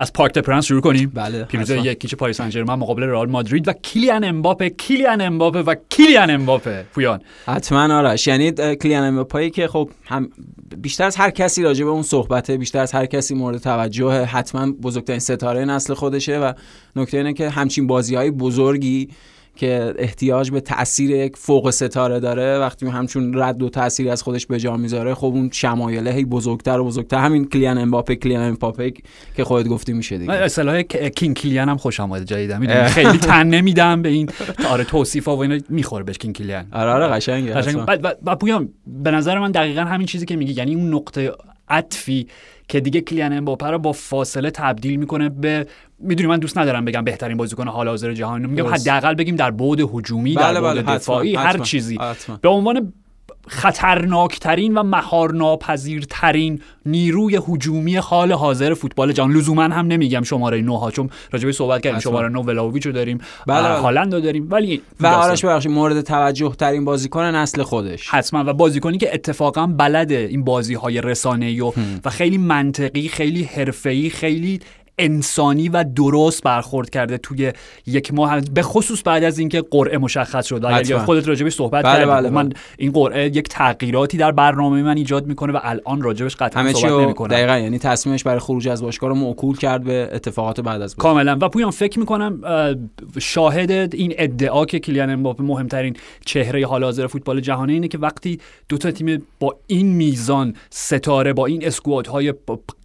از پارک پرنس شروع کنیم. بله پیروزی یک هیچ پاریس سن ژرمن مقابل رئال مادرید و کیلیان امباپه کیلیان امباپه و کیلیان امباپه. پویان. حتما آرش. یعنی کیلیان امباپه که خب هم بیشتر از هر کسی راجع به اون صحبته بیشتر از هر کسی مورد توجه حتما بزرگترین ستاره نسل خودشه و نکته اینه که همچین بازی های بزرگی که احتیاج به تاثیر یک فوق ستاره داره. وقتی همچون رد و تاثیر از خودش به جا می‌ذاره خب اون شمایله هی بزرگتر و بزرگتر. همین کلیان امباپه کلیان امباپه که خودت گفتی میشه دیگه. اصطلاح کینگ کلیان هم خوشم اومد جدیدم خیلی تن نمیدم به این. آره توصیفا و اینا می‌خوره بهش کینگ کلیان. آره آره قشنگه قشنگ. و پویان به نظر من دقیقا همین چیزی که میگی یعنی اون نقطه عطفی که دیگه کلیان امباپه رو با فاصله تبدیل می‌کنه به می‌دونی من دوست ندارم بگم بهترین بازیکن حال حاضر جهان میگم حداقل بگیم در بعد هجومی بله در بعد بله دفاعی حتما. هر. چیزی حتما. به عنوان خطرناکترین و مهارناپذیرترین نیروی هجومی حال حاضر فوتبال جهان لزوما هم نمیگم شماره 9 ها چون راجبی صحبت کردیم. شماره 9 ولاویچ رو داریم بله، بله. هالند رو داریم ولی و آرش ببخشید مورد توجه ترین بازیکن نسل خودش حتما و بازیکنی که اتفاقا بلده این بازی های رسانه‌ای و, و خیلی منطقی خیلی حرفه‌ای خیلی انسانی و درست برخورد کرده توی یک ماه. به خصوص بعد از اینکه قرعه مشخص شد. اگر. خودت راجبش صحبت بله، بله، خب من بله. این قرعه یک تغییراتی در برنامه من ایجاد می‌کنه و الان راجبش قطعا همه صحبت رو نمی‌کنم. دقیقا یعنی تصمیمش برای خروج از باشگاه رو موکول کرد به اتفاقات بعد از بازی. کاملا. و پویان فکر می‌کنم شاهد این ادعا که کلیان امباپه مهمترین چهره حال حاضر فوتبال جهانی اینه که وقتی دو تا تیم با این میزان ستاره با این اسکوادهای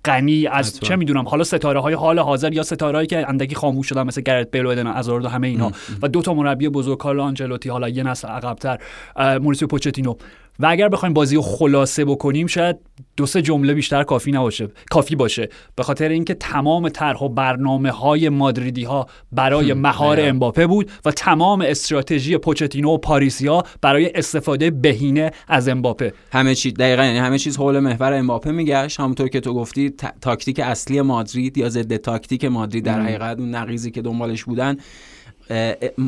غنی از حتما. چه می‌دونم حالا ستاره های حال حاضر یا ستاره هایی که اندکی خاموش شدن مثل گرت بیل و ادن هازارد و همه اینا و دو تا مربی بزرگ کارلو آنچلوتی حالا یه نسل عقب‌تر موریسیو پوچتینو و اگر بخوایم بازی رو خلاصه بکنیم شاید دو سه جمله بیشتر کافی نباشه کافی باشه. به خاطر اینکه تمام طرح و برنامه های مادریدی ها برای مهار. امباپه بود و تمام استراتژی پوچتینو و پاریسیا برای استفاده بهینه از امباپه. همه چی دقیقا یعنی همه چیز حول محور امباپه میگشت. همونطور که تو گفتی تاکتیک اصلی مادرید یا ضد تاکتیک مادرید در حقیقت اون نقیضی که دنبالش بودن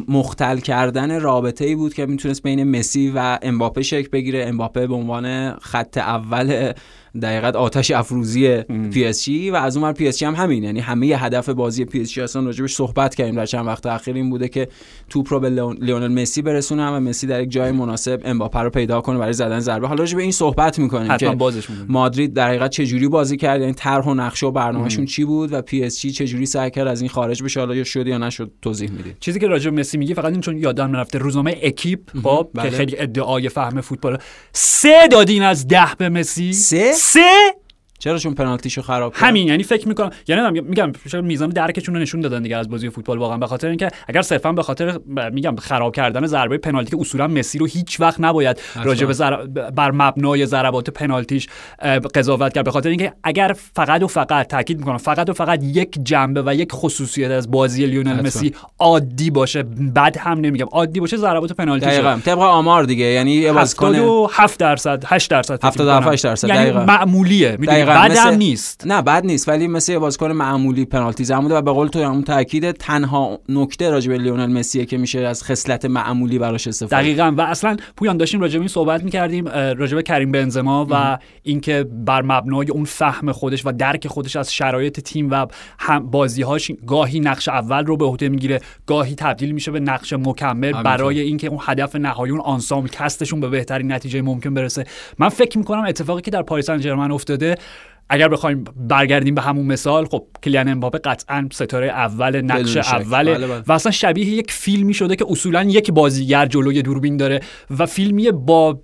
مختل کردن رابطه ای بود که می‌تونست بین مسی و امباپه شکل بگیره. امباپه به عنوان خط اول دقیقت آتش افروزی پی اس جی و از اون پی اس جی هم همین. یعنی همه هدف بازی پی اس جی اصلا راجبش صحبت کردیم. در چند وقت اخیر این بوده که توپ رو به لیون- لیونل مسی برسونه و مسی در یک جای مناسب امباپه رو پیدا کنه برای زدن ضربه. حالا به این صحبت می‌کنیم که بازش می‌کنیم. مادرید در حقیقت چه جوری بازی کرد؟ یعنی طرح و نقشه و برنامهشون چی بود و پی اس جی چه جوری سعی کرد از این خارج بشه؟ حالا یا شد یا نشد توضیح می‌دید چیزی که راجع به مسی میگی فقط این چون یادم نرفته روزنامه اکیپ خب بله. که خیلی ادعای فهم فوتبال. سه دادین از ده به مسی. سه؟ سه چرا چون پنالتیشو خراب کرد؟ همین یعنی فکر می‌کنم یعنی میگم میزان درکشون رو نشون دادن دیگه از بازی فوتبال واقعا به خاطر اینکه اگر صرفا به خاطر میگم خراب کردن ضربه پنالتی که اصولا مسی رو هیچ وقت نباید راجع به ضر- بر مبنای ضربات پنالتیش قضاوت کرد. به خاطر اینکه اگر فقط و فقط تاکید می‌کنم فقط و فقط یک جنبه و یک خصوصیت از بازی لیونل. مسی عادی باشه بد هم نمیگم عادی باشه ضربات پنالتی دقیقاً. طبق آمار دیگه یعنی یه بازیکن 77 درصد 8 درصد فکر 77 می‌کنم. درصد، یعنی دقیقاً. معمولیه بد مثل- هم نیست. نه بد نیست ولی مثل یه بازیکن معمولی پنالتی زن بوده و به قول تو همون تاکید تنها نکته راجع به لیونل مسیه که میشه از خصلت معمولی براش استفاده دقیقا. و اصلا پویان داشتیم راجع به این صحبت می‌کردیم راجع به کریم بنزما و اینکه بر مبنای اون فهم خودش و درک خودش از شرایط تیم و هم بازیهاش گاهی نقش اول رو به عهده می‌گیره گاهی تبدیل میشه به نقش مکمل. برای اینکه اون هدف نهایی اون آنسامبل کستشون به بهترین نتیجه ممکن برسه. من فکر می‌کنم اتفاقی که در پاریس سن ژرمن افتاده اگر بخوایم برگردیم به همون مثال خب کلیان امباپه قطعا ستاره اول نقش. اوله بله، بله. و اصلا شبیه یک فیلمی شده که اصولا یک بازیگر جلوی دوربین داره و فیلمیه با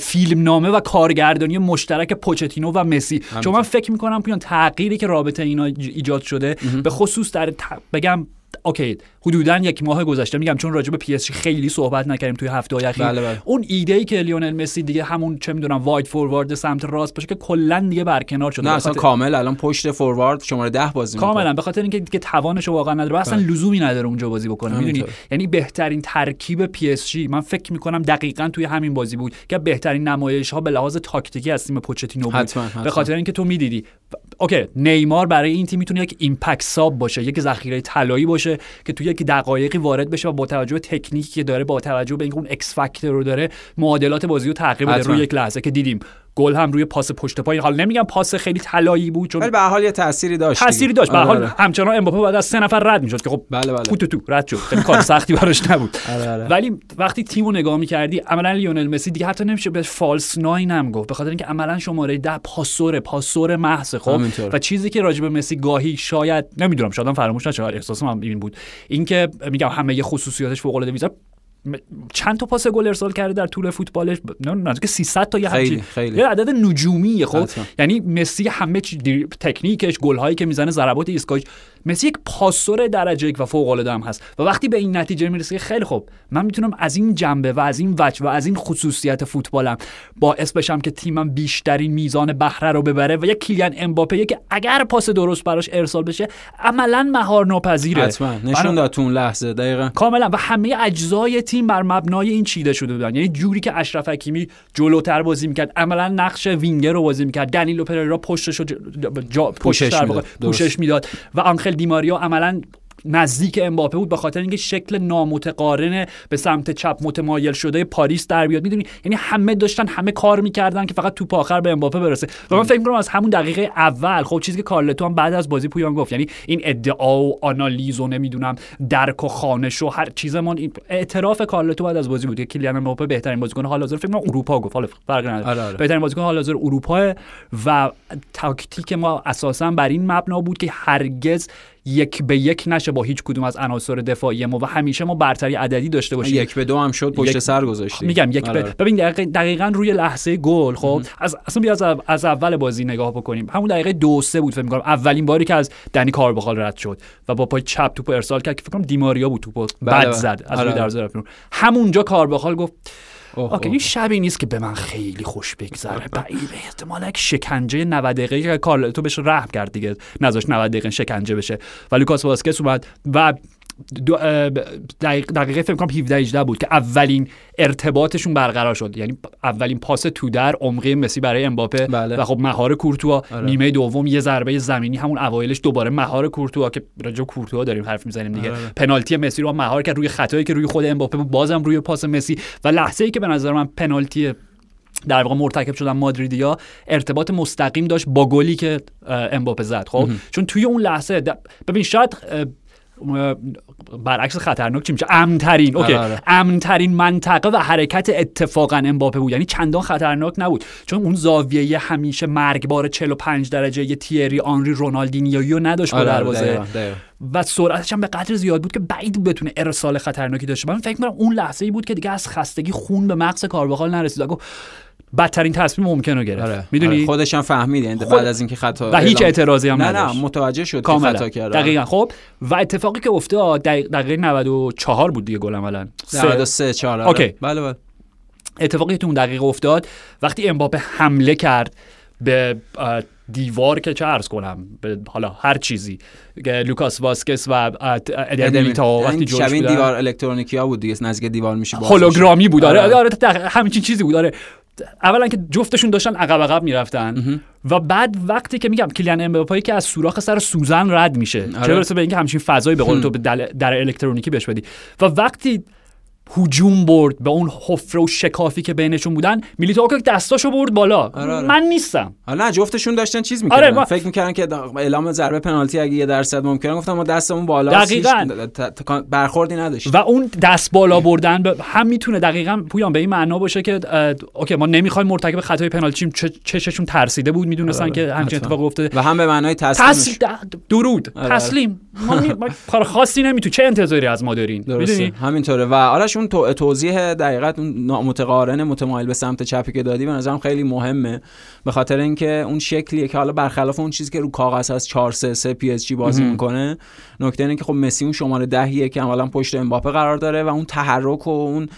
فیلم نامه و کارگردانی مشترک پوچتینو و مسی چون من فکر می‌کنم پویان تغییری که رابطه اینا ایجاد شده به خصوص در بگم okay حدودا یک ماه گذشته. میگم چون راجع به PSG خیلی صحبت نکردیم توی هفته های اخیر. بله بله. اون ایده ای که لیونل مسی دیگه همون چه می‌دونم wide forward سمت راست باشه که کلا دیگه برکنار شده. نه اصلا کامل الان پشت فوروارد شماره 10 بازی می‌کنه. کاملا به خاطر اینکه دیگه توانش واقعا نداره اصلا بله. لزومی نداره اونجا بازی بکنه. می‌دونی؟ یعنی بهترین ترکیب PSG من فکر می‌کنم دقیقا توی همین بازی بود که بهترین نمایش ها به لحاظ تاکتیکی از تیم پوچتینو بود. به خاطر اینکه تو می‌دیدی. okay نیمار برای این تیم می‌تونه یک impact sub باشه یک ذخیره طلایی باشه که تو یک دقایقی وارد بشه و با توجه به تکنیکی که داره با توجه به اینکه اون X factor رو داره معادلات بازی رو تغییر بده روی یک لحظه که دیدیم. گل هم روی پاس پشت پای حال نمیگم پاس خیلی طلایی بود چون ولی به حال یه تأثیری داشت تأثیری داشت. به آره، حال آره. همچنان امباپه بعد از سه نفر رد می‌شد که خب بله بله. تو تو رد شد. خیلی کار سختی براش نبود. آره، ولی وقتی تیمو نگاه می‌کردی عملا لیونل مسی دیگه حتی نمیشه به فالس ناین هم گفت به خاطر اینکه عملا شماره ده پاسور پاسور محض خب؟ و چیزی که راجب مسی گاهی شاید نمی‌دونم شاید فراموش نشه احساس من این بود. اینکه میگم همه خصوصیاتش فوق العاده چند تا پاس گل ارسال کرده در طول فوتبالش نه که 300 تا یه خیلی خیلی. یه عدد نجومیه خب. یعنی مسی همه چی تکنیکش گل هایی که می‌زنه ضربات ایستگاهی مسی یک پاسور درجه یک و فوق العاده هم هست. و وقتی به این نتیجه می‌رسه خیلی خوب. من می‌تونم از این جنبه و از این وجه و از این خصوصیت فوتبالم باعث بشم که تیمم بیشترین میزان بهره رو ببره و یک کلیان امباپه که اگر پاس درست براش ارسال بشه عملا مهار ناپذیره. حتما. نشون داد تو اون لحظه دقیقا. کاملا. و همه اجزای تیم بر مبنای این چیده شده بودن. یعنی جوری که اشرف حکیمی جلوتر بازی می‌کرد عملا نقش وینگر رو بازی می‌کرد. دنیلو پررا پشتش رو جا پوشش می‌داد. و آنخل دیماریا عملا نزدیک امباپه بود به خاطر اینکه شکل نامتقارن به سمت چپ متمایل شده پاریس در بیاد می‌دونی؟ یعنی همه داشتن همه کار می‌کردن که فقط توپ آخر به امباپه برسه. و من فکر می‌کنم از همون دقیقه اول خب چیزی که کارلتو هم بعد از بازی پویان گفت یعنی این ادعا و آنالیز و نمی‌دونم درک و خانش و هر چیزمون اعتراف کارلتو بعد از بازی بود. که کلیان امباپه بهترین بازیکن حال حاضر فکر کنم اروپا گفت. حالا فرق نداره. آره، آره. بهترین بازیکن حال حاضر اروپا و تاکتیک ما اساسا بر این مبنا بود که هرگز یک به یک نشه با هیچ کدوم از عناصر دفاعی ما و همیشه ما برتری عددی داشته باشیم یک به دو هم شد پشت سر گذاشتیم میگم یک به آره. ببین دقیقاً روی لحظه گل خب از اصلا بیا از, اول بازی نگاه بکنیم همون دقیقه دو سه بود فکر می‌کنم اولین باری که از دنی کاربخال رد شد و با پای چپ توپ ارسال کرد که فکر کنم دیماریا بود توپ بله، بد بله. زد از روی آره. دروازه همونجا کاربخال گفت okay این شبی نیست که به من خیلی خوش بگذره. بعید احتمالا یک شکنجه 90 دقیقه. که کارلتو بهش رحم کرد دیگه. نذاشت 90 دقیقه شکنجه بشه. و لوکاس واسکس اومد و دقیقه فکر کنم 17 18 بود که اولین ارتباطشون برقرار شد. یعنی اولین پاس تو در عمقی مسی برای امباپه بله. و خب مهار کورتوا. آره. نیمه دوم یه ضربه زمینی همون اوایلش دوباره مهار کورتوا که راجع کورتوا داریم حرف می‌زنیم دیگه. آره. پنالتی مسی رو مهار کرد روی خطایی که روی خود امباپه بود. بازم روی پاس مسی. و لحظه ای که به نظر من پنالتی در واقع مرتکب شدن مادریدیا ارتباط مستقیم داشت با گلی که امباپه زد خب؟ چون توی اون لحظه ببین شاید برعکس خطرناک چی میشه؟ امنترین. اوکی. آره، آره. امنترین منطقه و حرکت اتفاقا امباپه بود. یعنی چندان خطرناک نبود. چون اون زاویه همیشه مرگبار 45 درجه یه تیری آنری رونالدینیو نداشت با آره، دروازه. و سرعتش هم به قدر زیاد بود که بعید بتونه ارسال خطرناکی داشته من فکر می‌کنم اون لحظه ای بود که دیگه از خستگی خون به مغز کارواخال نرسید. گفت بدترین تصمیم ممکن رو گرفت. آره. می‌دونی؟ آره. خودش هم فهمید یعنی بعد از اینکه خطا و هیچ اعتراضی هم نه نه متوجه شد که خطا کرد. دقیقاً. خب و اتفاقی که افتاد دقیقه 94 بود دیگه گل عملا. 93 4 آره. اوکی. بله بله. اتفاقی تو اون دقیقه افتاد وقتی امباپه حمله کرد به دیوار که چه عرض کنم به حالا هر چیزی لوکاس واسکس و ادمیتا وقتی جوش شبیه دیوار الکترونیکی ها بود دیگه نزدیک دیوار میشه هولوگرامی بود. آره آره, آره همین چیزی بود. آره. اولا که جفتشون داشتن عقب عقب می‌رفتن و بعد وقتی که میگم کلیان امباپه که از سوراخ سر سوزن رد میشه. آره. چه برسه به اینکه همچین فضایی به قول تو در الکترونیکی بهش بدی. و وقتی هجوم برد به اون حفره و شکافی که بینشون بودن میلیتائو که دستاشو برد بالا. آره آره. من نیستم. نه جفتشون داشتن چیز می‌کردن. آره ما... فکر می‌کردن که اعلام ضربه پنالتی اگه یه درصد ممکنه گفتم ما دستمون بالا دقیقاً. برخوردی نداشت. و اون دست بالا بردن هم می‌تونه دقیقاً پویان به این معنا باشه که okay ما نمی‌خوایم مرتکب خطای پنالتی چششون ترسیده بود می‌دونستن آره. که همچین اتفاق افتاده. و هم به معنای تسلیم تس... درود. آره. تسلیم. ما, کار خاصی نمی‌تونه چه انتظاری از ما دارین؟ همینطوره. و آرش اون توضیح دقیقت اون متقارن متمایل به سمت چپی که دادی به نظرم خیلی مهمه. به خاطر اینکه اون شکلیه که حالا برخلاف اون چیزی که رو کاغذ هست 4 3 3 PSG بازی می‌کنه نکته اینه که خب مسی اون شماره دهیه که اولا پشت امباپه قرار داره و اون تحرک و اون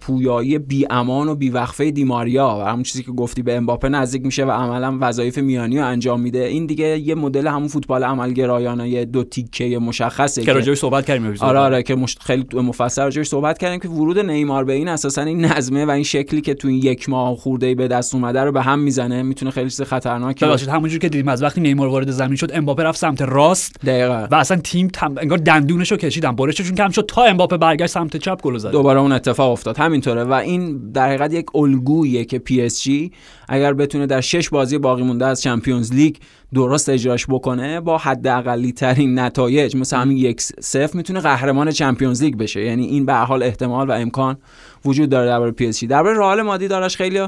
پویایی بی امان و بی وقفه دیماریا و همون چیزی که گفتی به امباپه نزدیک میشه و عملا وظایف میانی رو انجام میده. این دیگه یه مدل همون فوتبال عملگرایانه دو تیکه مشخصه که راجعش صحبت کردیم آره آره که مش... خیلی مفصل راجعش صحبت کردیم که ورود نیمار به این اساسا این نظمه و این شکلی که تو این یک ماه خورده به دست اومده رو به هم می‌زنه. می‌تونه خیلی چیز خطرناکی باشه. همونجوری که دیدیم از وقتی نیمار وارد زمین شد امباپه رفت سمت راست دقیقاً. و اصلا تیم تم... انگار دندونشو کشیدن برششون کم شد تا امباپه برگشت سمت چپ گل زد. دوباره اون اتفاق افتاد. همینطوره. و این در حقیقت یک الگویه که PSG اگر بتونه در شش بازی باقی مونده از چمپیونز لیگ درست اجراش بکنه با حد اقلی ترین نتایج مثل همین یک صفر می‌تونه قهرمان چمپیونز لیگ بشه. یعنی این به هر حال احتمال و امکان وجود داره درباره PSG. درباره رئال مادرید دارش خیلی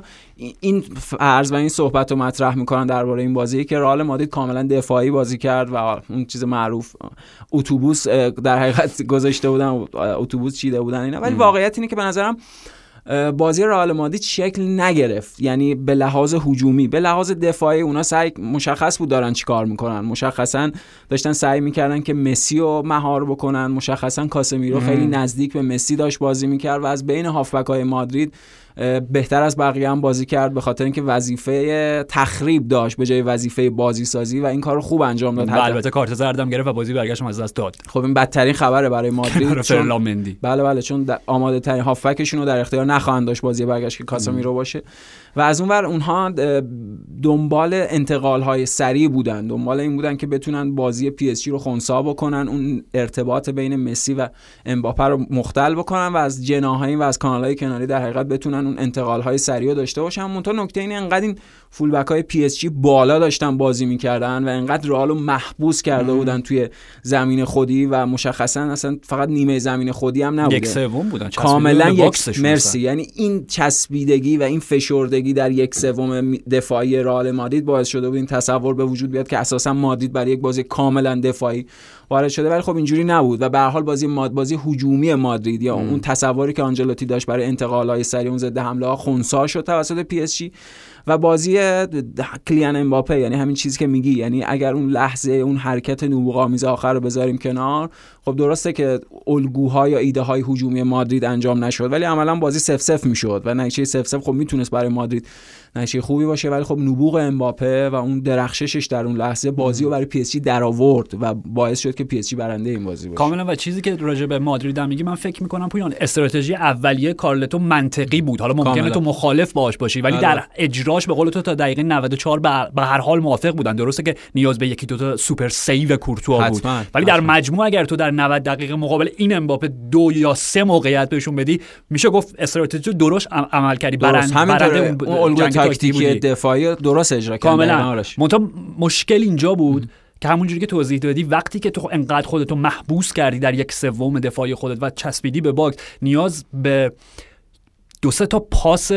این فرض و این صحبت رو مطرح می‌کنن درباره این بازی که رئال مادرید کاملا دفاعی بازی کرد و اون چیز معروف اتوبوس در حقیقت گذاشته بودن اتوبوس چیده بودن اینا. ولی واقعیت اینه که به نظرم بازی رئال مادرید شکل نگرفت. یعنی به لحاظ هجومی به لحاظ دفاعی اونا سعی مشخص بود دارن چیکار می‌کنن. مشخصا داشتن سعی می‌کردن که مسی رو مهار بکنن. مشخصا کاسمیرو خیلی نزدیک به مسی داشت بازی می‌کرد و از بین هافبک های مادرید بهتر از بقیه هم بازی کرد به خاطر اینکه وظیفه تخریب داشت به جای وظیفه بازی سازی و این کار خوب انجام داد. البته کارت زردم گرفت و بازی برگشت از دست داد. خب این بدترین خبره برای مادرید چون بله بله چون آماده ترین هافبکشون رو در اختیار نخواهند داشت بازی برگشت که کاسمیرو باشه. و از اون ور اونها دنبال انتقال های سریع بودن. دنبال این بودن که بتونن بازی پی اس جی رو خونسا بکنن اون ارتباط بین مسی و امباپه رو مختل بکنن و از جناح‌هایی و از کانال های کناری در حقیقت بتونن اون انتقال های سریع داشته باشن منتها نکته اینه انقدر این full back های PSG بالا داشتن بازی می‌کردن و انقدر رئال محبوس کرده بودن توی زمین خودی و مشخصا اصلا فقط نیمه زمین خودی هم نبوده. یک سوم بودن کاملا یک سوم. یعنی این چسبیدگی و این فشردگی در یک سوم دفاعی رئال مادرید باعث شده بود این تصور به وجود بیاد که اساسا مادرید برای یک بازی کاملا دفاعی وارد شده ولی خب اینجوری نبود و به هر حال بازی ماد بازی هجومی مادرید یا اون تصوری که آنجلوتی داشت برای انتقالات سریع اون ضد حمله ها خونسا شد توسط پی اس جی و بازی کلیان امباپه یعنی همین چیزی که میگی یعنی اگر اون لحظه اون حرکت نبوغ‌آمیز آخر رو بذاریم کنار خب درسته که الگوها یا ایده های هجومی مادرید انجام نشد ولی عملا بازی صفر صفر می‌شد و نتیجه صفر صفر خب می‌تونست برای مادرید نتیجه خوبی باشه ولی خب نبوغ امباپه و اون درخششش در اون لحظه بازی رو برای PSG در آورد و باعث شد که PSG برنده این بازی باشه. کاملا و چیزی که راجع به مادرید هم میگی من فکر می‌کنم پویان استراتژی اولیه کارلتو منطقی بود. حالا ممکنه تو مخالف باش باشی ولی در اجراش به قول تو تا دقیقه 94 به هر حال موافق بودن. درسته که نیاز به یکی دو تا super save کورتوا بود. ولی در مجموع اگر تو در 90 دقیقه مقابل این امباپه دو یا سه موقعیت بهشون بدی میشه گفت استراتژی درست عمل کردی. برنده برنده اون تاکتیکی دفاعی درست اجرا کردی. کاملا. مشکل اینجا بود که همونجوری که توضیح دادی وقتی که تو انقدر خودتو محبوس کردی در یک سوم دفاعی خودت و چسبیدی به box نیاز به دو سه تا پاس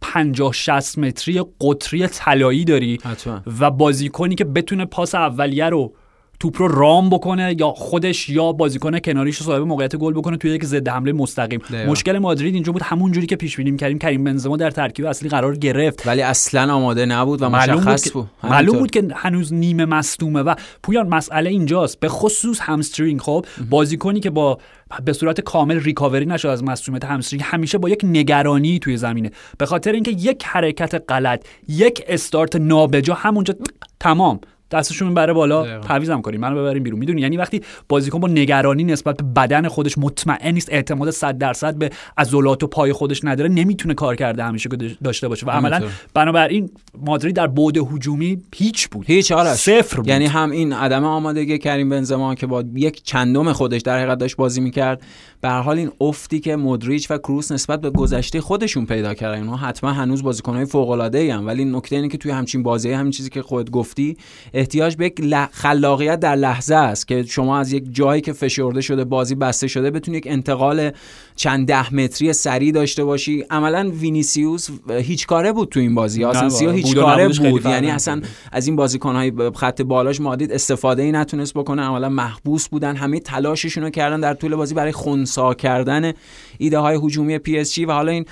50 60 متری قطری طلایی داری حتما. و بازیکنی که بتونه پاس اولیه رو توپ رو رام بکنه یا خودش یا بازیکن کناریش رو صاحب موقعیت گل بکنه توی یک ضد حمله مستقیم. مشکل مادرید اینجا بود همون جوری که پیش بینی کردیم. کریم بنزما در ترکیب اصلی قرار گرفت. ولی اصلا آماده نبود و مشخص بود. معلوم بود که هنوز نیمه مصدومه و پویان مسئله اینجاست. به خصوص همسترینگ. خب بازیکنی که با به صورت کامل ریکاوری نشد از مصونیت همسترینگ همیشه با یک نگرانی توی زمینه. به خاطر اینکه یک حرکت غلط یک استارت نابجا همونجا تمام. دستشون بره بالا تعویضم کنیم منو ببریم بیرون. می‌دونی؟ یعنی وقتی بازیکن با نگرانی نسبت به بدن خودش مطمئن نیست اعتماد 100 درصد به عضلات و پای خودش نداره نمی‌تونه کار کرده همیشه داشته باشه. و عملا بنابراین مادرید در بعد هجومی هیچ بود. هیچ آرش. صفر بود. یعنی هم این عدم آمادگی کریم بنزما که با یک چندم خودش در حقیقت داشت بازی می‌کرد به حال این افتی که مودریچ و کروس نسبت به گذشته خودشون پیدا کردن اونها حتما هنوز بازیکن‌های فوق‌العاده ولی نکته اینه که توی همچین بازی همین چیزی که خودت گفتی احتیاج به یک خلاقیت در لحظه است که شما از یک جایی که فشرده شده بازی بسته شده بتونی یک انتقال چند ده متری سریع داشته باشی. عملا وینیسیوس هیچ کاره بود تو این بازی. آسنسیو هیچ کاره بود. یعنی اصلا از این بازیکن‌های خط بالاش مادرید استفاده ای نتونست بکنه. عملا محبوس بودن. همه تلاششون رو کردن در طول بازی برای خونسا کردن ایده های هجومی پی اس جی و حالا این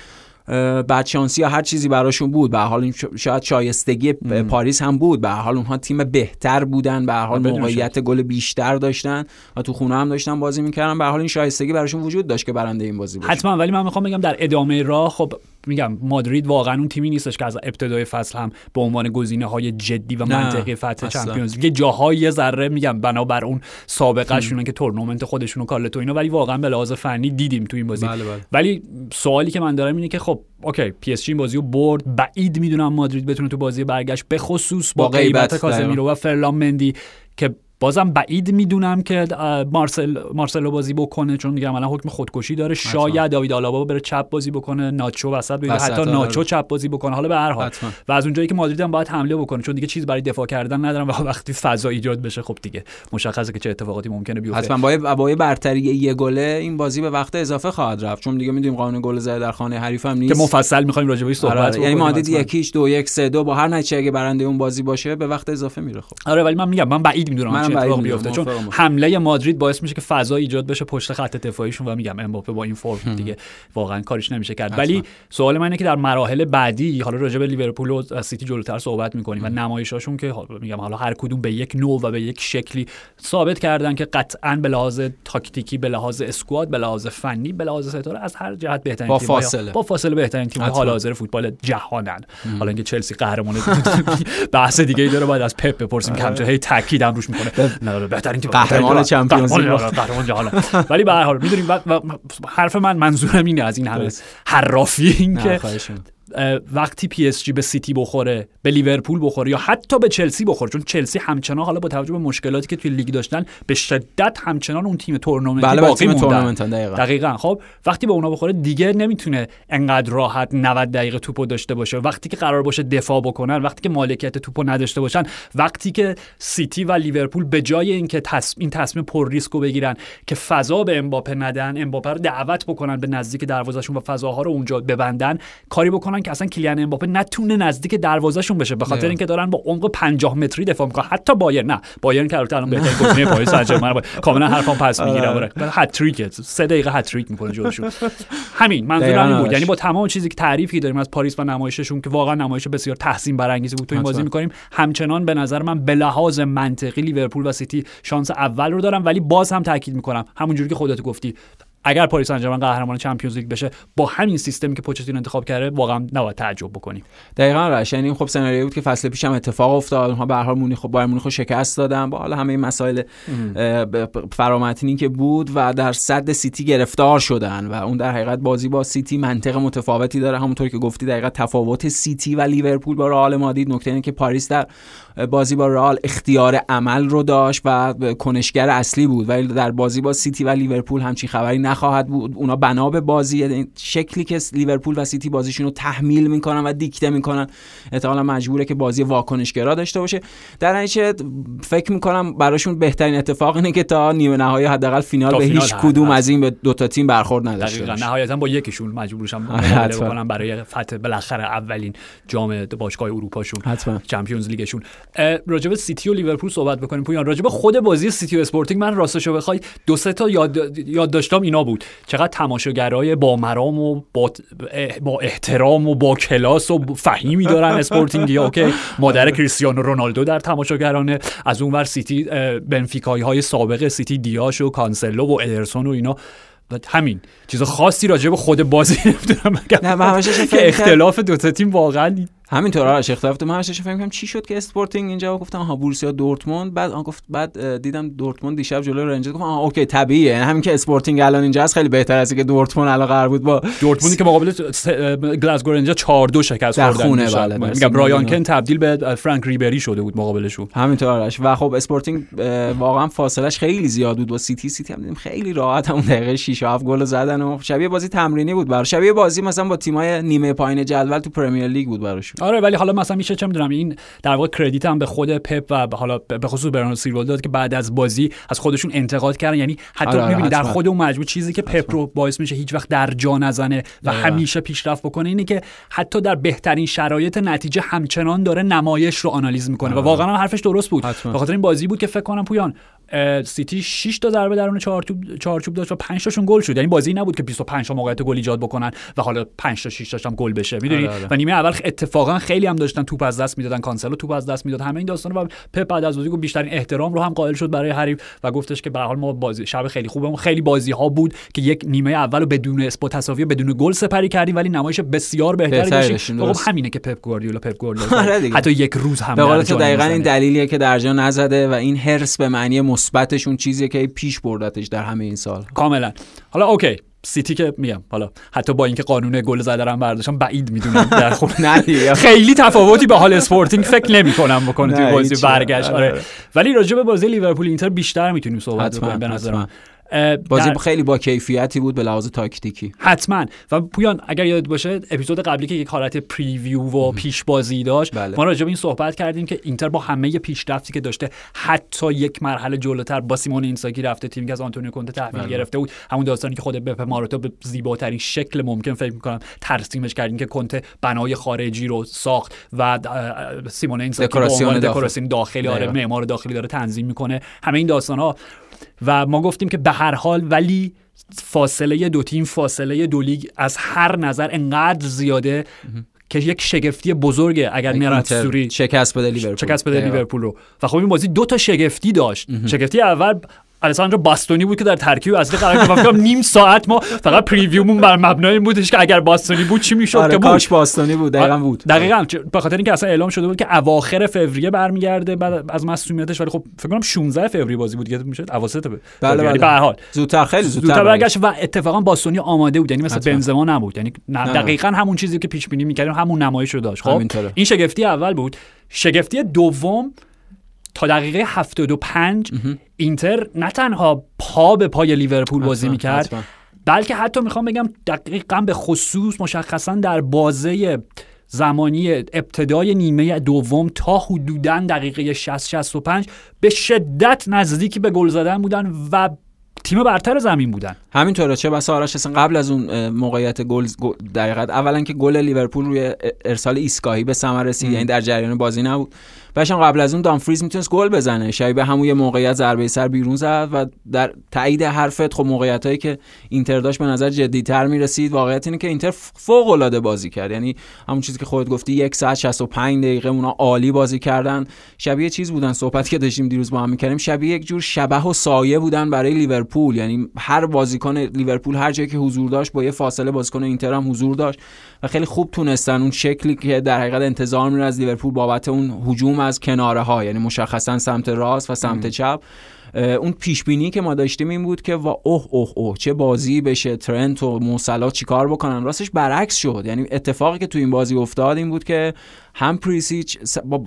بدشانسی یا هر چیزی براشون بود. به هر حال شاید شایستگی پاریس هم بود. به هر حال اونها تیم بهتر بودن. به هر حال موقعیت گل بیشتر داشتن و تو خونه هم داشتن بازی می‌کردن. به هر حال این شایستگی براشون وجود داشت که برنده این بازی بود حتما. ولی من می‌خوام بگم در ادامه راه خب میگم مادرید واقعا اون تیمی نیستش که از ابتدای فصل هم به عنوان گزینه های جدی و منطقی فتح چمپیونز لیگ. جاهای دیگه میگم بنابر اون سابقه شونه که تورنمنت خودشون و کارلتو اینا ولی واقعا به لحاظ فنی دیدیم تو این بازی. بله بله. ولی سوالی که من دارم اینه که خب اوکی پی اس جی بازی رو برد بعید می‌دونم مادرید بتونه تو بازی برگشت به خصوص با, با غیبت کازمیرو و فرلان مندی که بازم بعید می‌دونم که مارسل مارسلو بازی بکنه چون میگم الان حکم خودکشی داره. شاید داوید آلابا بره چپ بازی بکنه ناچو وسط بگیره حتی آره. ناچو چپ بازی بکنه. حالا به هر حال. و از اونجایی که مادرید هم باید حمله بکنه چون دیگه چیز برای دفاع کردن ندارم و وقتی فضا ایجاد بشه خب دیگه مشخصه که چه اتفاقاتی ممکنه بیفته. حتما. با با برتری یه گله این بازی به وقت اضافه خواهد رفت. چون دیگه می‌دونیم قانون گل زده در خانه حریف هم نیست. که مفصل می‌خوایم راجع بهش صحبت آره. یعنی مادرید یکیش دو یک سه دو با هر نتیجه اگه برنده اون بازی باشه به وقت اضافه میره خب. آره ولی من میگم من بعید می‌دونم چه اتفاقی بیفته. چون حمله مادرید باعث میشه که فضا ایجاد بشه پشت خط دفاعیشون و میگم امباپه با این فرم دیگه واقعا کارش نمیشه کرد. ولی سوال من اینه که در مراحل بعدی حالا راجع به لیورپول و سیتی جلوتر صحبت می‌کنیم و نمایشاشون که میگم حالا هر کدوم به یک نوع و به یک شکلی ثابت کردن که قطعا به لحاظ تاکتیکی به لحاظ اسکواد به لحاظ فنی به لحاظ ستاره از هر جهت بهترین با فاصله. با فاصله بهترین تیم حال حاضر فوتبال جهانن. حالا اینکه چلسی قهرمان بحث دیگه ای داره باید از پپ بپرسیم که همچنان هی تاکیدم روش می‌کنه. نه بهترین تیم قهرمان چمپیونز لیگ. ولی به هر حال می‌دونیم حرف من منظورم اینه از این همه حرافی این که وقتی پی اس جی به سیتی بخوره به لیورپول بخوره یا حتی به چلسی بخوره. چون چلسی همچنان حالا با توجه به مشکلاتی که توی لیگ داشتن به شدت همچنان اون تیم تورنمنتی بله باقی تیم تورنمنت دقیقاً. دقیقاً. خب وقتی به اونا بخوره دیگه نمی‌تونه انقدر راحت 90 دقیقه توپو داشته باشه. وقتی که قرار باشه دفاع بکنن وقتی که مالکیت توپو نداشته باشن وقتی که سیتی و لیورپول به جای اینکه تصمیم این تصمیم پر ریسکو بگیرن که فضا به امباپه ندن امباپه رو دعوت بکنن به نزدیک دروازهشون و فضاها رو اونجا ببندن کاری بکنن که اصلا کیلیان امباپه نتونه نزدیک دروازهشون بشه به خاطر اینکه دارن با عمق 50 متری دفاع می‌کنن. حتی بایرن نه. بایرن که الان بهترین گزینه پاریسن کاملا حرفم پس می‌گیرم آره. هتریک سه دقیقه هتریک می‌کنه جلوشون. همین. منظورم بود. یعنی با تمام چیزی که تعریفی داریم از پاریس و نمایششون که واقعا نمایش بسیار تحسین برانگیزی بود. تو این بازی می‌کنیم. همچنان به نظر من به لحاظ منطقی لیورپول و سیتی شانس اول رو دارن ولی باز هم تاکید می‌کنم. همونجوری که خودت گفتی. اگر پاریس سن قهرمان چمپیونز لیگ بشه با همین سیستمی که پوچتینو انتخاب کرده واقعا نباید تعجب بکنیم. دقیقاً آرش یعنی خب سناریویی بود که فصل پیشم اتفاق افتاد. اونها به هر حال مونیخ بایرن مونیخ شکست دادن. با حالا همه این مسائل فرامتنی که بود و در سد سیتی گرفتار شدن و اون در حقیقت بازی با سیتی منطق متفاوتی داره. همونطور که گفتی دقیقاً تفاوت سیتی و لیورپول با رئال مادرید. نکته اینه که پاریس در بازی با رئال اختیار عمل رو داشت و کنشگر اصلی بود. ولی در بازی با سیتی و لیورپول همچین خبری نخواهد بود. اونا بنا به بازی یعنی شکلی که لیورپول و سیتی بازیشون رو تحمیل می‌کنن و دیکته می‌کنن. احتمالا مجبوره که بازی واکنشگرا داشته باشه. در نتیجه فکر می‌کنم براشون بهترین اتفاق اینه که تا نیمه نهایی حداقل فینال به هیچ کدوم از این به دو تا تیم برخورد نداشته باشه. نهایتا با یکیشون مجبورشم بکنن برای فتح بالاخره اولین جام باشگاه اروپاشون چمپیونز لیگشون. راجع به سیتی و لیورپول صحبت بکنیم. پویان راجع به خود بازی سیتی و اسپورتینگ من راستشو بخوای دو سه تا یاد یادداشتم اینا بود. چقدر تماشاگرای با مرام و با, با احترام و با کلاس و فهیمی دارن اسپورتینگ که مادر کریستیانو رونالدو در تماشاگرا نه. از اونور سیتی بنفیکایی های سابق سیتی دیاش و کانسلو و ادرسون و اینا. همین. چیز خاصی راجع به خود بازی نمی‌دونم نه که اختلاف دو تا تیم واقعا همینطور آرش اختلاف تو من فکر کنم چی شد که اسپورتینگ اینجا گفتم ها بورسیا دورتموند بعد آن گفت بعد دیدم دورتموند دیشب جلوی رنجرز گفتم آه اوکی طبیعیه یعنی همین که اسپورتینگ الان اینجا هست خیلی بهتر از اینکه دورتموند الان قرار بود با دورتموندی که مقابل گلاسگو رنجرز 4 2 شکست خوردن خونه بله میگم رایان کنت تبدیل به فرانک ریبری شده بود مقابلشون. همینطور آرش. و خب اسپورتینگ واقعا فاصلش خیلی زیاد بود. با سیتی سیتی هم دیدیم خیلی راحت اون دقیقه 6 7 گل زدن و شبیه بازی تمرینی بود برای شبیه بازی مثلا با تیمای نیمه پایین جدول تو پرمیر لیگ بود براشون آره ولی حالا مثلا میشه چه می‌دونم این در واقع credit هم به خود پپ و حالا به خصوص برناردو سیلوا داد که بعد از بازی از خودشون انتقاد کردن. یعنی حتی آره می‌بینی در خود اون مجموعه چیزی که پپ رو باعث میشه هیچ وقت در جا نزنه و همیشه پیشرفت بکنه اینه که حتی در بهترین شرایط نتیجه همچنان داره نمایش رو آنالیز می‌کنه. و واقعا حرفش درست بود. به خاطر این بازی بود که فکر کنم پویان سیتی 6 تا ضربه درون چارچوب چارچوب داشت و 5 تاشون گل شد یعنی بازی نبود که 25 تا موقعیت گل ایجاد بکنن و حالا 5 تا 6 تاش هم گل بشه می‌دونی آره، آره. و نیمه اول اتفاقا خیلی هم داشتن توپ از دست می‌دادن کانسلو توپ از دست می‌داد همه این داستان و پپ بعد از بازی گفت بیشترین احترام رو هم قائل شد برای حریف و گفتش که به هر حال ما بازی شب خیلی خوبمون خیلی بازی ها بود که یک نیمه اول رو با ثبات تساوی بدون گل سپری کردیم ولی نمایش بسیار بهتری داشتیم خب. همینه که پپ گواردیولا پپ گواردیولا آره. حتی یک روز هم به قول دقیقا. این دلیلیه که در جا نزده و این حرص به معنی مثبتش اون چیزیه که پیش بردتش در همه این سال. کاملا. حالا اوکی سیتی که میگم حالا حتی با اینکه قانون گل زده رو هم برداشتن بعید می‌دونم در خود نه دیگه. خیلی تفاوتی به هر حال اسپورتینگ فکر نمی کنم بکنه توی بازی. برگشت. آره، آره. ولی راجع به بازی لیورپول اینتر بیشتر می‌تونیم صحبت بکنیم به نظرم. بازی در- خیلی با کیفیتی بود به لحاظ تاکتیکی حتما و پویان اگر یادت باشه اپیزود قبلی که یک حالت preview و پیش بازی داشت بله. ما راجع به این صحبت کردیم که اینتر با همه پیشرفتی که داشته حتی یک مرحله جلوتر با سیمونه اینزاگی رفته تیمی که از آنتونیو کونته تحویل بله. گرفته بود همون داستانی که خود بپه ماروتا به زیباترین شکل ممکن فکر می‌کنم ترسیمش کردیم که کونته بنای خارجی رو ساخت و سیمونه اینزاگی دکوراسیون داخل. داخلی آره دقیقا. معمار داخلی داره تنظیم می‌کنه همه این داستان ها و ما گفتیم که به هر حال ولی فاصله دو تیم فاصله دو لیگ از هر نظر انقدر زیاده که یک شگفتی بزرگه اگر اینتر نراتزوری شکست بده لیورپول. شکست بده. لیورپول رو. و خب این بازی دو تا شگفتی داشت. شگفتی اول الساندرو باستونی بود که در ترکیب اصلی قرار گرفت فکر نیم ساعت ما فقط preview مون بر مبنای این بودش که اگر باستونی بود چی می‌شد آره که بود کاش باستونی بود دقیقا بود دقیقا به خاطر اینکه اصلا اعلام شده بود که اواخر فوریه برمیگرده بعد از مسئولیتش ولی خب فکر کنم 16 فوریه بازی بود که میشه اواسط ب- بله،. یعنی بله. به هر حال زودتر خیلی زودتر, زودتر برگشت. و اتفاقا باستونی آماده بود یعنی مثل حتما. بنزما نبود یعنی. دقیقا همون چیزی که پیش بینی می‌کردیم همون نمایش رو داشت خب. این شگفتی اول بود شگفتی دوم تا دقیقه 75 اینتر نه تنها پا به پای لیورپول بازی می‌کرد. بلکه حتی می‌خوام بگم دقیقا به خصوص مشخصا در بازه زمانی ابتدای نیمه دوم تا حدودا دقیقه 60 65 به شدت نزدیکی به گل زدن بودن و تیم برتر زمین بودن. همینطوره چه بسا آرش اصلا قبل از اون موقعیت گل گل- دقیقت اولا که گل لیورپول روی ارسال ایستگاهی به ثمر رسید یعنی در جریان بازی نبود. بعدش هم قبل از اون دامفریز می‌تونست گل بزنه. شبیه همون یه موقعیت ضربه سر بیرون زد و در تایید حرفت خب موقعیت هایی که اینتر داشت به نظر جدیتر می‌رسید. واقعیت اینه که اینتر فوق العاده بازی کرد. یعنی همون چیزی که خودت گفتی یک ساعت 65 دقیقه اونا عالی بازی کردن. شبیه چیز بودن صحبت که داشتیم دیروز با هم می‌کردیم. شبیه یک جور شبه و سایه بودن برای لیورپول. یعنی هر بازیکن لیورپول هر جایی که حضور داشت با یه فاصله بازیکن اینتر هم حضور داشت. و خیلی خوب تونستن اون شکلی که در حقیقت انتظار میره از لیورپول بابت اون هجوم از کناره ها یعنی مشخصا سمت راست و سمت چپ. اون پیش بینی که ما داشتیم این بود که وا اوه اوه اوه چه بازی بشه ترنت و موسلا چیکار بکنن؟ راستش برعکس شد. یعنی اتفاقی که تو این بازی افتاد این بود که هم پریسیچ با,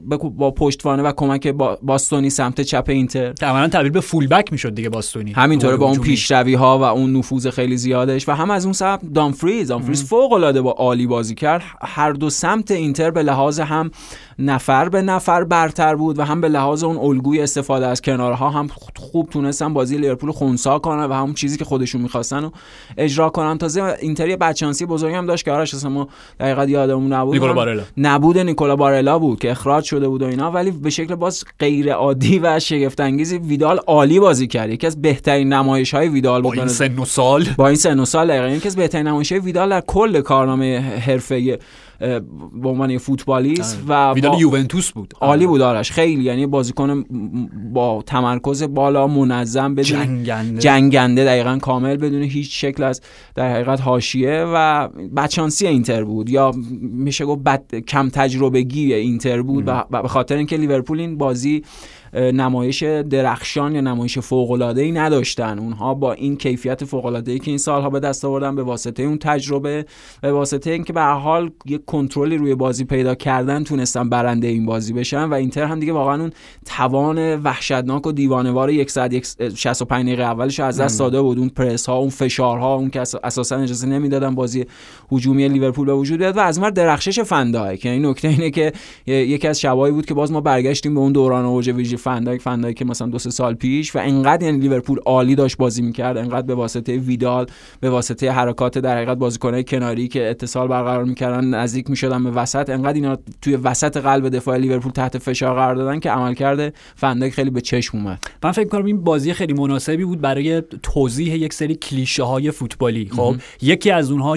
با, با پشتوانه و کمک با باستونی سمت چپ اینتر. عملا تبدیل به فول بک می‌شد دیگه باستونی. همینطوره با اون. پیشروی ها و اون نفوذ خیلی زیادش و هم از اون سمت دامفریز. دامفریز فوق العاده با عالی بازی کرد. هر دو سمت اینتر به لحاظ هم نفر به نفر برتر بود و هم به لحاظ اون الگوی استفاده از کنارها هم خوب تونستن بازی لیورپول خونسا کنن و همون چیزی که خودشون می‌خواستن رو اجرا کنن. تازه اینتر یه بچانسی بزرگی هم داشت که آرش اصلا ما دقیقاً یادمون نبود. نیکولا بارلا. نبود نیکولا بارلا بود که اخراج شده بود و اینا ولی به شکل باز غیر عادی و شگفت انگیزی ویدال عالی بازی کرد. یکی از بهترین نمایش های ویدال با این سن و سال. با این سن و سال دقیقا. یکی از بهترین نمایش های ویدال در کل کارنامه حرفه به عنوان یه فوتبالیست و ویدال یوونتوس بود. عالی بود آرش. خیلی. یعنی بازیکن با تمرکز بالا منظم بدون جنگنده. جنگنده دقیقا کامل بدون هیچ شکل از در حقیقت حاشیه و بچانسی اینتر بود. یا میشه گفت بد کم تجربگی اینتر بود به خاطر اینکه لیورپول این بازی نمایش درخشان یا نمایش فوق العاده ای نداشتن. اونها با این کیفیت فوق العاده ای که این سالها به دست آوردن به واسطه اون تجربه به واسطه اینکه به هر حال یک کنترلی روی بازی پیدا کردن تونستن برنده این بازی بشن. و اینتر هم دیگه واقعا اون توان وحشتناک و دیوانه‌وار یک ساعت یک 65 دقیقه اولش از دست داده بود. اون پرس ها اون فشارها اون که اس- اساسا اجازه نمی‌دادن بازی هجومی لیورپول به وجود بیاد. و از ور درخشش فن‌دایک که این نکته اینه که یکی از شبایی بود که باز ما برگشتیم به اون دوران اوج ویرجیل فن‌دایک فن‌دایک که مثلا دو سه سال پیش و انقدر یعنی لیورپول عالی داشت بازی می‌کرد انقدر به واسطه ویدال به واسطه حرکات در حقیقت بازیکنای کناری که اتصال برقرار می‌کردن نزدیک می‌شدن به وسط انقدر اینا توی وسط قلب دفاع لیورپول تحت فشار قرار دادن که عمل کرده فندایک خیلی به چشم اومد. من فکر کنم این بازی خیلی مناسبی بود برای توضیح یک سری کلیشه های فوتبالی. خب یکی از اونها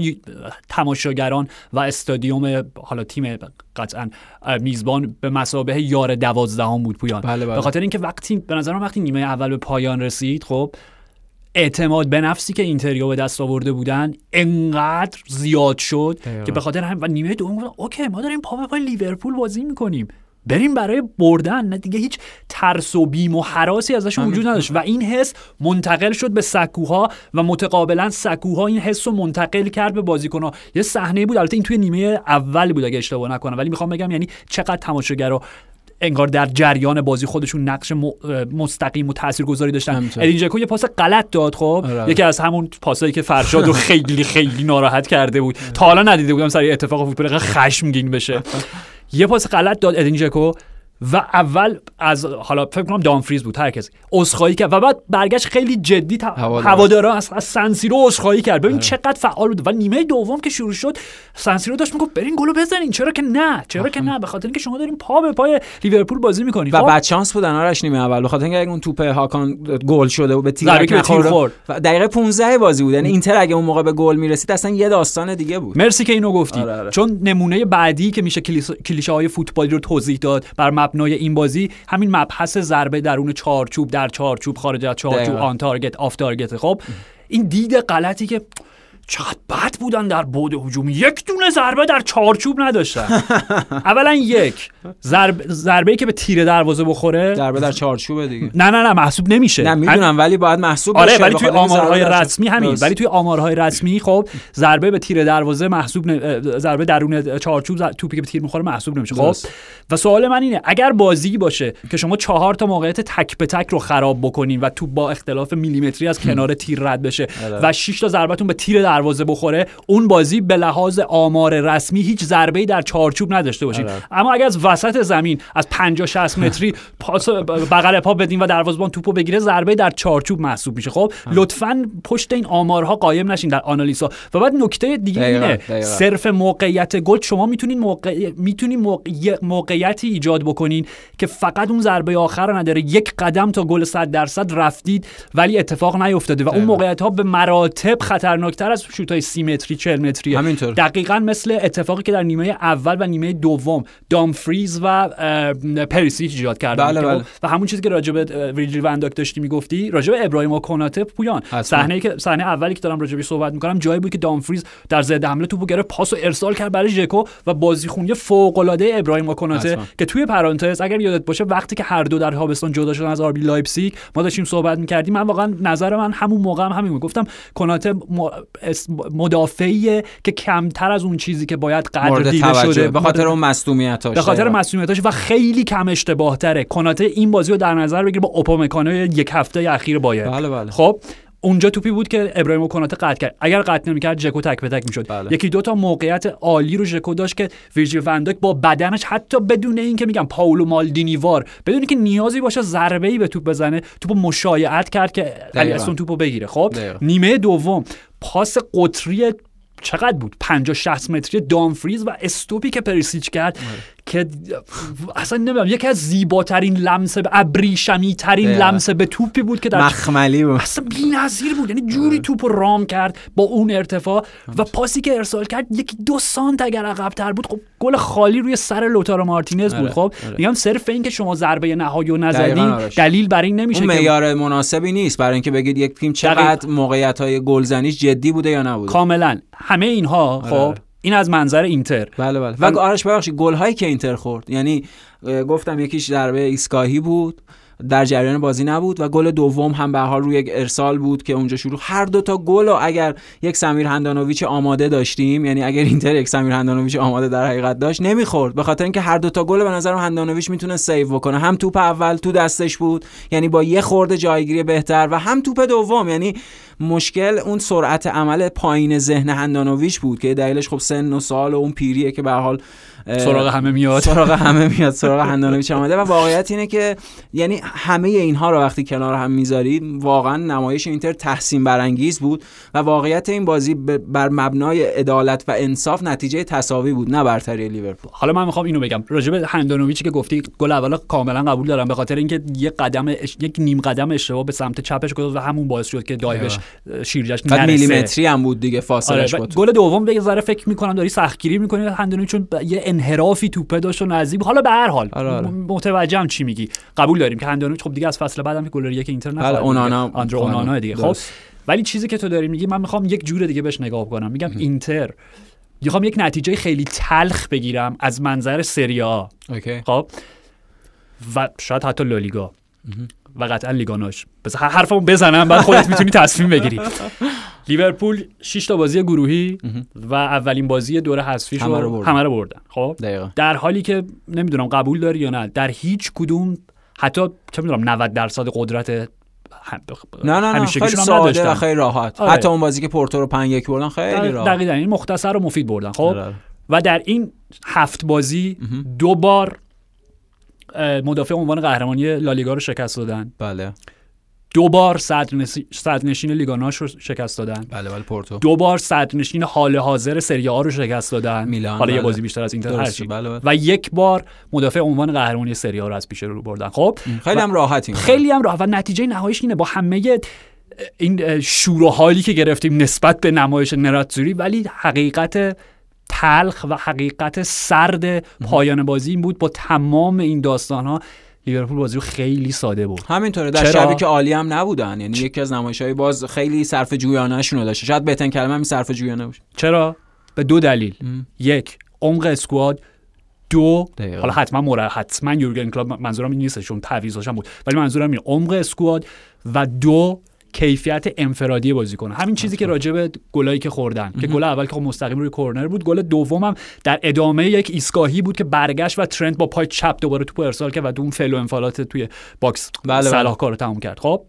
تماشاگران و استادیوم حالا تیم قطعا میزبان به مسابه یار دوازدهم بود پویان. بله بله. به خاطر اینکه وقتی به نظرم وقتی نیمه اول به پایان رسید خب اعتماد به نفسی که اینتریا به دست آورده بودن انقدر زیاد شد که به خاطر هم و نیمه دوم گفتن اوکی ما داریم پا به پای لیورپول بازی می‌کنیم. بریم برای بردن نه دیگه هیچ ترس و بیم و حراسی ازشون وجود نداشت. و این حس منتقل شد به سکوها و متقابلا سکوها این حس رو منتقل کرد به بازیکنها. یه صحنه بود البته این توی نیمه اول بود اگه اشتباه نکنم ولی می‌خوام بگم یعنی چقدر تماشاگرا انگار در جریان بازی خودشون نقش مستقیم و تاثیرگذاری داشتن. ادین جکو یه پاس غلط داد خب. آره. یکی از همون پاسایی که فرشاد رو خیلی خیلی ناراحت کرده بود. تا حالا ندیده بودم سر اتفاق فوتبال خشمگین بشه. یه پاس غلط داد ادین جکو. و اول از حالا فکر کنم دامفریز بود هر کسی. عذرخواهی کرد. و بعد برگشت خیلی جدی هوادارا از, از سنسیرو عذرخواهی کرد. ببین. چقدر فعال بود. و نیمه دوم که شروع شد سنسیرو داشت می‌گفت برین گلو بزنین. چرا که نه؟ چرا که نه؟ به خاطر اینکه شما دارین پا به پای لیورپول بازی می‌کنید و خب؟ بعد چانس بودن آرش نیمه اول. به خاطر اینکه اون توپ هاکان گل شده و به تیر نخورد دقیقه 15 بازی بود. یعنی اینتر اگه اون موقع به گل می‌رسید اصلا یه داستان دیگه بود. مرسی که اینو گفتی. آره آره. چون نمونه بعدی که میشه کلیشه های فوتبالی رو توضیح داد بر مبنای این بازی همین مبحث ضربه درون چارچوب در چارچوب خارج از چارچوب on target off target خب این دید غلطی که چقدر بد بودن در بود هجومی. یک دونه ضربه در چارچوب نداشتن. اولا یک. ضربه ضربه که به تیر دروازه بخوره. ضربه در چارچوبه دیگه. نه نه نه محسوب نمیشه. نه می‌دونم ولی باید محسوب آره ولی توی آمارهای رسمی همین. ولی توی آمارهای رسمی خب ضربه به تیر دروازه محسوب. ضربه درون چارچوب توپی که به تیر می‌خوره محسوب نمیشه. خب و سوال من اینه اگر بازی باشه که شما چهار تا موقعیت تک به تک رو خراب بکنین و تو با اختلاف میلیمتری از کنار تیر رد بشه آره. و 6 تا ضربتون به تیر دروازه بخوره اون بازی به لحاظ آمار رسمی هیچ ضربه‌ای در چارچوب نداشته باشید آره. اما اگر از وسط زمین از 50 60 متری پاس بغل پا بدین و دروازه‌بان توپو بگیره ضربه در چارچوب محسوب میشه. خب لطفا پشت این آمارها قایم نشین در آنالیزها و بعد نکته دیگه اینه صرف موقعیت گل شما می‌تونین موقع می‌تونین موقعیتی ایجاد بکنین که فقط اون ضربه آخر رو نداره. یک قدم تا گل 100 درصد رفتید ولی اتفاق نیفتاده. و اون موقعیت ها به مراتب خطرناکتر از شوت های سی متری 40 متری همینطور. دقیقا مثل اتفاقی که در نیمه اول و نیمه دوم دامفریز و پریسیچ ایجاد کردن بله بله. و همون چیزی که راجع به ویرجیل ونداک داشتی می‌گفتی راجع به ابراهیما کوناته پویان صحنه که صحنه اولی که دارم راجع صحبت می‌کنم جایی بود که دامفریز در ضد حمله توپو گرفت پاس و ارسال کرد برای ژکو و بازیخونی فوق العاده ابراهیما کوناته که توی پرانتز اگر یادت باشه وقتی که هر دو در تابستان جدا شدن از آربی لایپزیگ ما داشتیم صحبت می‌کردیم. من واقعا نظر من همون موقع هم همین بود. گفتم کوناته مدافعیه که کمتر از اون چیزی که باید قدر دیده شده. به خاطر اون مصونیتاش به خاطر مصونیتاش و خیلی کم اشتباه تره کناته این بازی رو در نظر بگیر با اوپامکانو یک هفته اخیر باید بله بله. خب اونجا توپی بود که ابراهیم و کناته قطع کرد. اگر قطع نمی‌کرد ژکو تک به تک می‌شد. بله. یکی دو تا موقعیت عالی رو ژکو داشت که ویرجیل وندک با بدنش حتی بدون اینکه میگم پاولو مالدینی وار بدون اینکه نیازی باشه ضربه ای به توپ بزنه توپو مشایعت کرد که الیسون توپو بگیره. خب نیمه دوم. پاس قطری چقدر بود؟ 50 60 متری دامفریز و استوپی که پریسیچ کرد. که اصلا نمی‌دونم یکی از زیباترین لمس ابریشمی ترین لمس به توپی بود که در مخملی بود. اصلا بی‌نظیر بود یعنی جوری توپ رام کرد با اون ارتفاع و پاسی که ارسال کرد یکی دو سانت اگر عقب‌تر بود خب گل خالی روی سر لوتارو مارتینز بود خب؟ میگم صرف این که شما ضربه نهایی رو نزدین دلیل بر این نمیشه اون معیار مناسبی نیست برای اینکه بگید یک تیم چقدر موقعیت های گلزنیش جدی بوده یا نبوده. کاملا. همه اینها خب این از منظر اینتر. بله بله. و آرش ببخشید گل هایی که اینتر خورد یعنی گفتم یکیش ضربه ایستگاهی بود. در جریان بازی نبود و گل دوم هم به هر حال روی ارسال بود که اونجا شروع هر دو تا گل اگر یک سمیر هندانویچ آماده داشتیم یعنی اگر اینتر یک سمیر هندانویچ آماده در حقیقت داشت نمی‌خورد. به خاطر اینکه هر دو تا گل به نظرم هندانویچ می‌تونه save بکنه. هم توپ اول تو دستش بود یعنی با یه خورده جایگیری بهتر و هم توپ دوم یعنی مشکل اون سرعت عمل پایین ذهن هندانویچ بود که دلیلش خب سن و سال و اون پیریه که به حال سراغ همه میاد. سراغ همه میاد سراغ هندانویچ آمده و واقعیت اینه که یعنی همه اینها رو وقتی کنار هم می‌ذارید واقعا نمایش اینتر تحسین برانگیز بود و واقعیت این بازی بر مبنای عدالت و انصاف نتیجه تساوی بود نه برتری لیورپول. حالا من می‌خوام اینو بگم. راجب هندانویچی که گفتی گل اول کاملا قبول دارم به خاطر اینکه یک قدم یک نیم قدم اشتباه به سمت چپش گذاشت و همون باعث شد که دایوش شیرجش نرسه. میلیمتری هم بود دیگه فاصلش آره گل دوم به ذره فکر می‌کنم داری سختگیری می‌کنی. هندانویچ چون یه انحرافی توپه داشت و نزدیک حالا به هر حال آره آره. متوجهم چی میگی. قبول داریم که هندانویچ خب دیگه از فصل بعدم که گل یک اینتر نخواد اونانا آندرو اونانا. دیگه. خب ولی چیزی که تو داری میگی من می‌خوام یک جور دیگه بهش نگاه کنم. میگم اینتر. می‌خوام یک نتیجه خیلی تلخ بگیرم از منظر سریا خب؟ و شاید حتی لالیگا. و قطعا لیگاناش. بس حرفمو بزنم بعد خودت می‌تونی تصمیم بگیری. لیورپول 6 تا بازی گروهی و اولین بازی دوره حذفی همه رو بردن, همه رو بردن. خب؟ در حالی که نمی‌دونم قبول داری یا نه در هیچ کدوم حتی چه می‌دونم 90 درصد قدرت نه نه نه خیلی ساده و خیلی راحت. آره. حتی اون بازی که پورتو رو 5 1 بردن خیلی راحت. دقیقاً. این مختصر و مفید بردن خب؟ آره. و در این هفت بازی دو بار مدافع عنوان قهرمانی لالیگا رو شکست دادن. بله. دو بار صدرنشین لیگاناش رو شکست دادن. بله بله پورتو. دو بار صدرنشین حال حاضر سری آ رو شکست دادن. میلان حالا بله. یه بازی بیشتر از اینتر بله بله. و یک بار مدافع عنوان قهرمانی سری آ رو از پیش رو بردن. خب؟ خیلی هم راحتیم خیلی هم راحت. و نتیجه نهاییش اینه با همه این شور و حالی که گرفتیم نسبت به نمایش نراتزوری ولی حقیقت تلخ و حقیقت سرد پایان بازی این بود با تمام این داستان ها لیورپول بازی رو خیلی ساده بود همینطوره. در شبی که عالی هم نبودن. یعنی یکی از نمایش های باز خیلی صرف جویانه شون داشته شاید بهترین کلمه همین صرف جویانه باشه. چرا؟ به دو دلیل. ام. یک عمق اسکواد. دو دقیقا. حالا حتما مره حتما یورگن کلوب منظورم این نیست چون تعویضاش بود. ولی منظورم این عمق اسکواد و دو کیفیت انفرادی بازیکن. همین چیزی که راجع به گلایی که خوردن که گل اول که خب مستقیم روی کرنر بود گل دومم در ادامه یک ایستگاهی بود که برگشت و ترنت با پای چپ دوباره توپ ارسال کرد و اون فعل و انفعالات توی box بله صلاح کارو تموم کرد. خب؟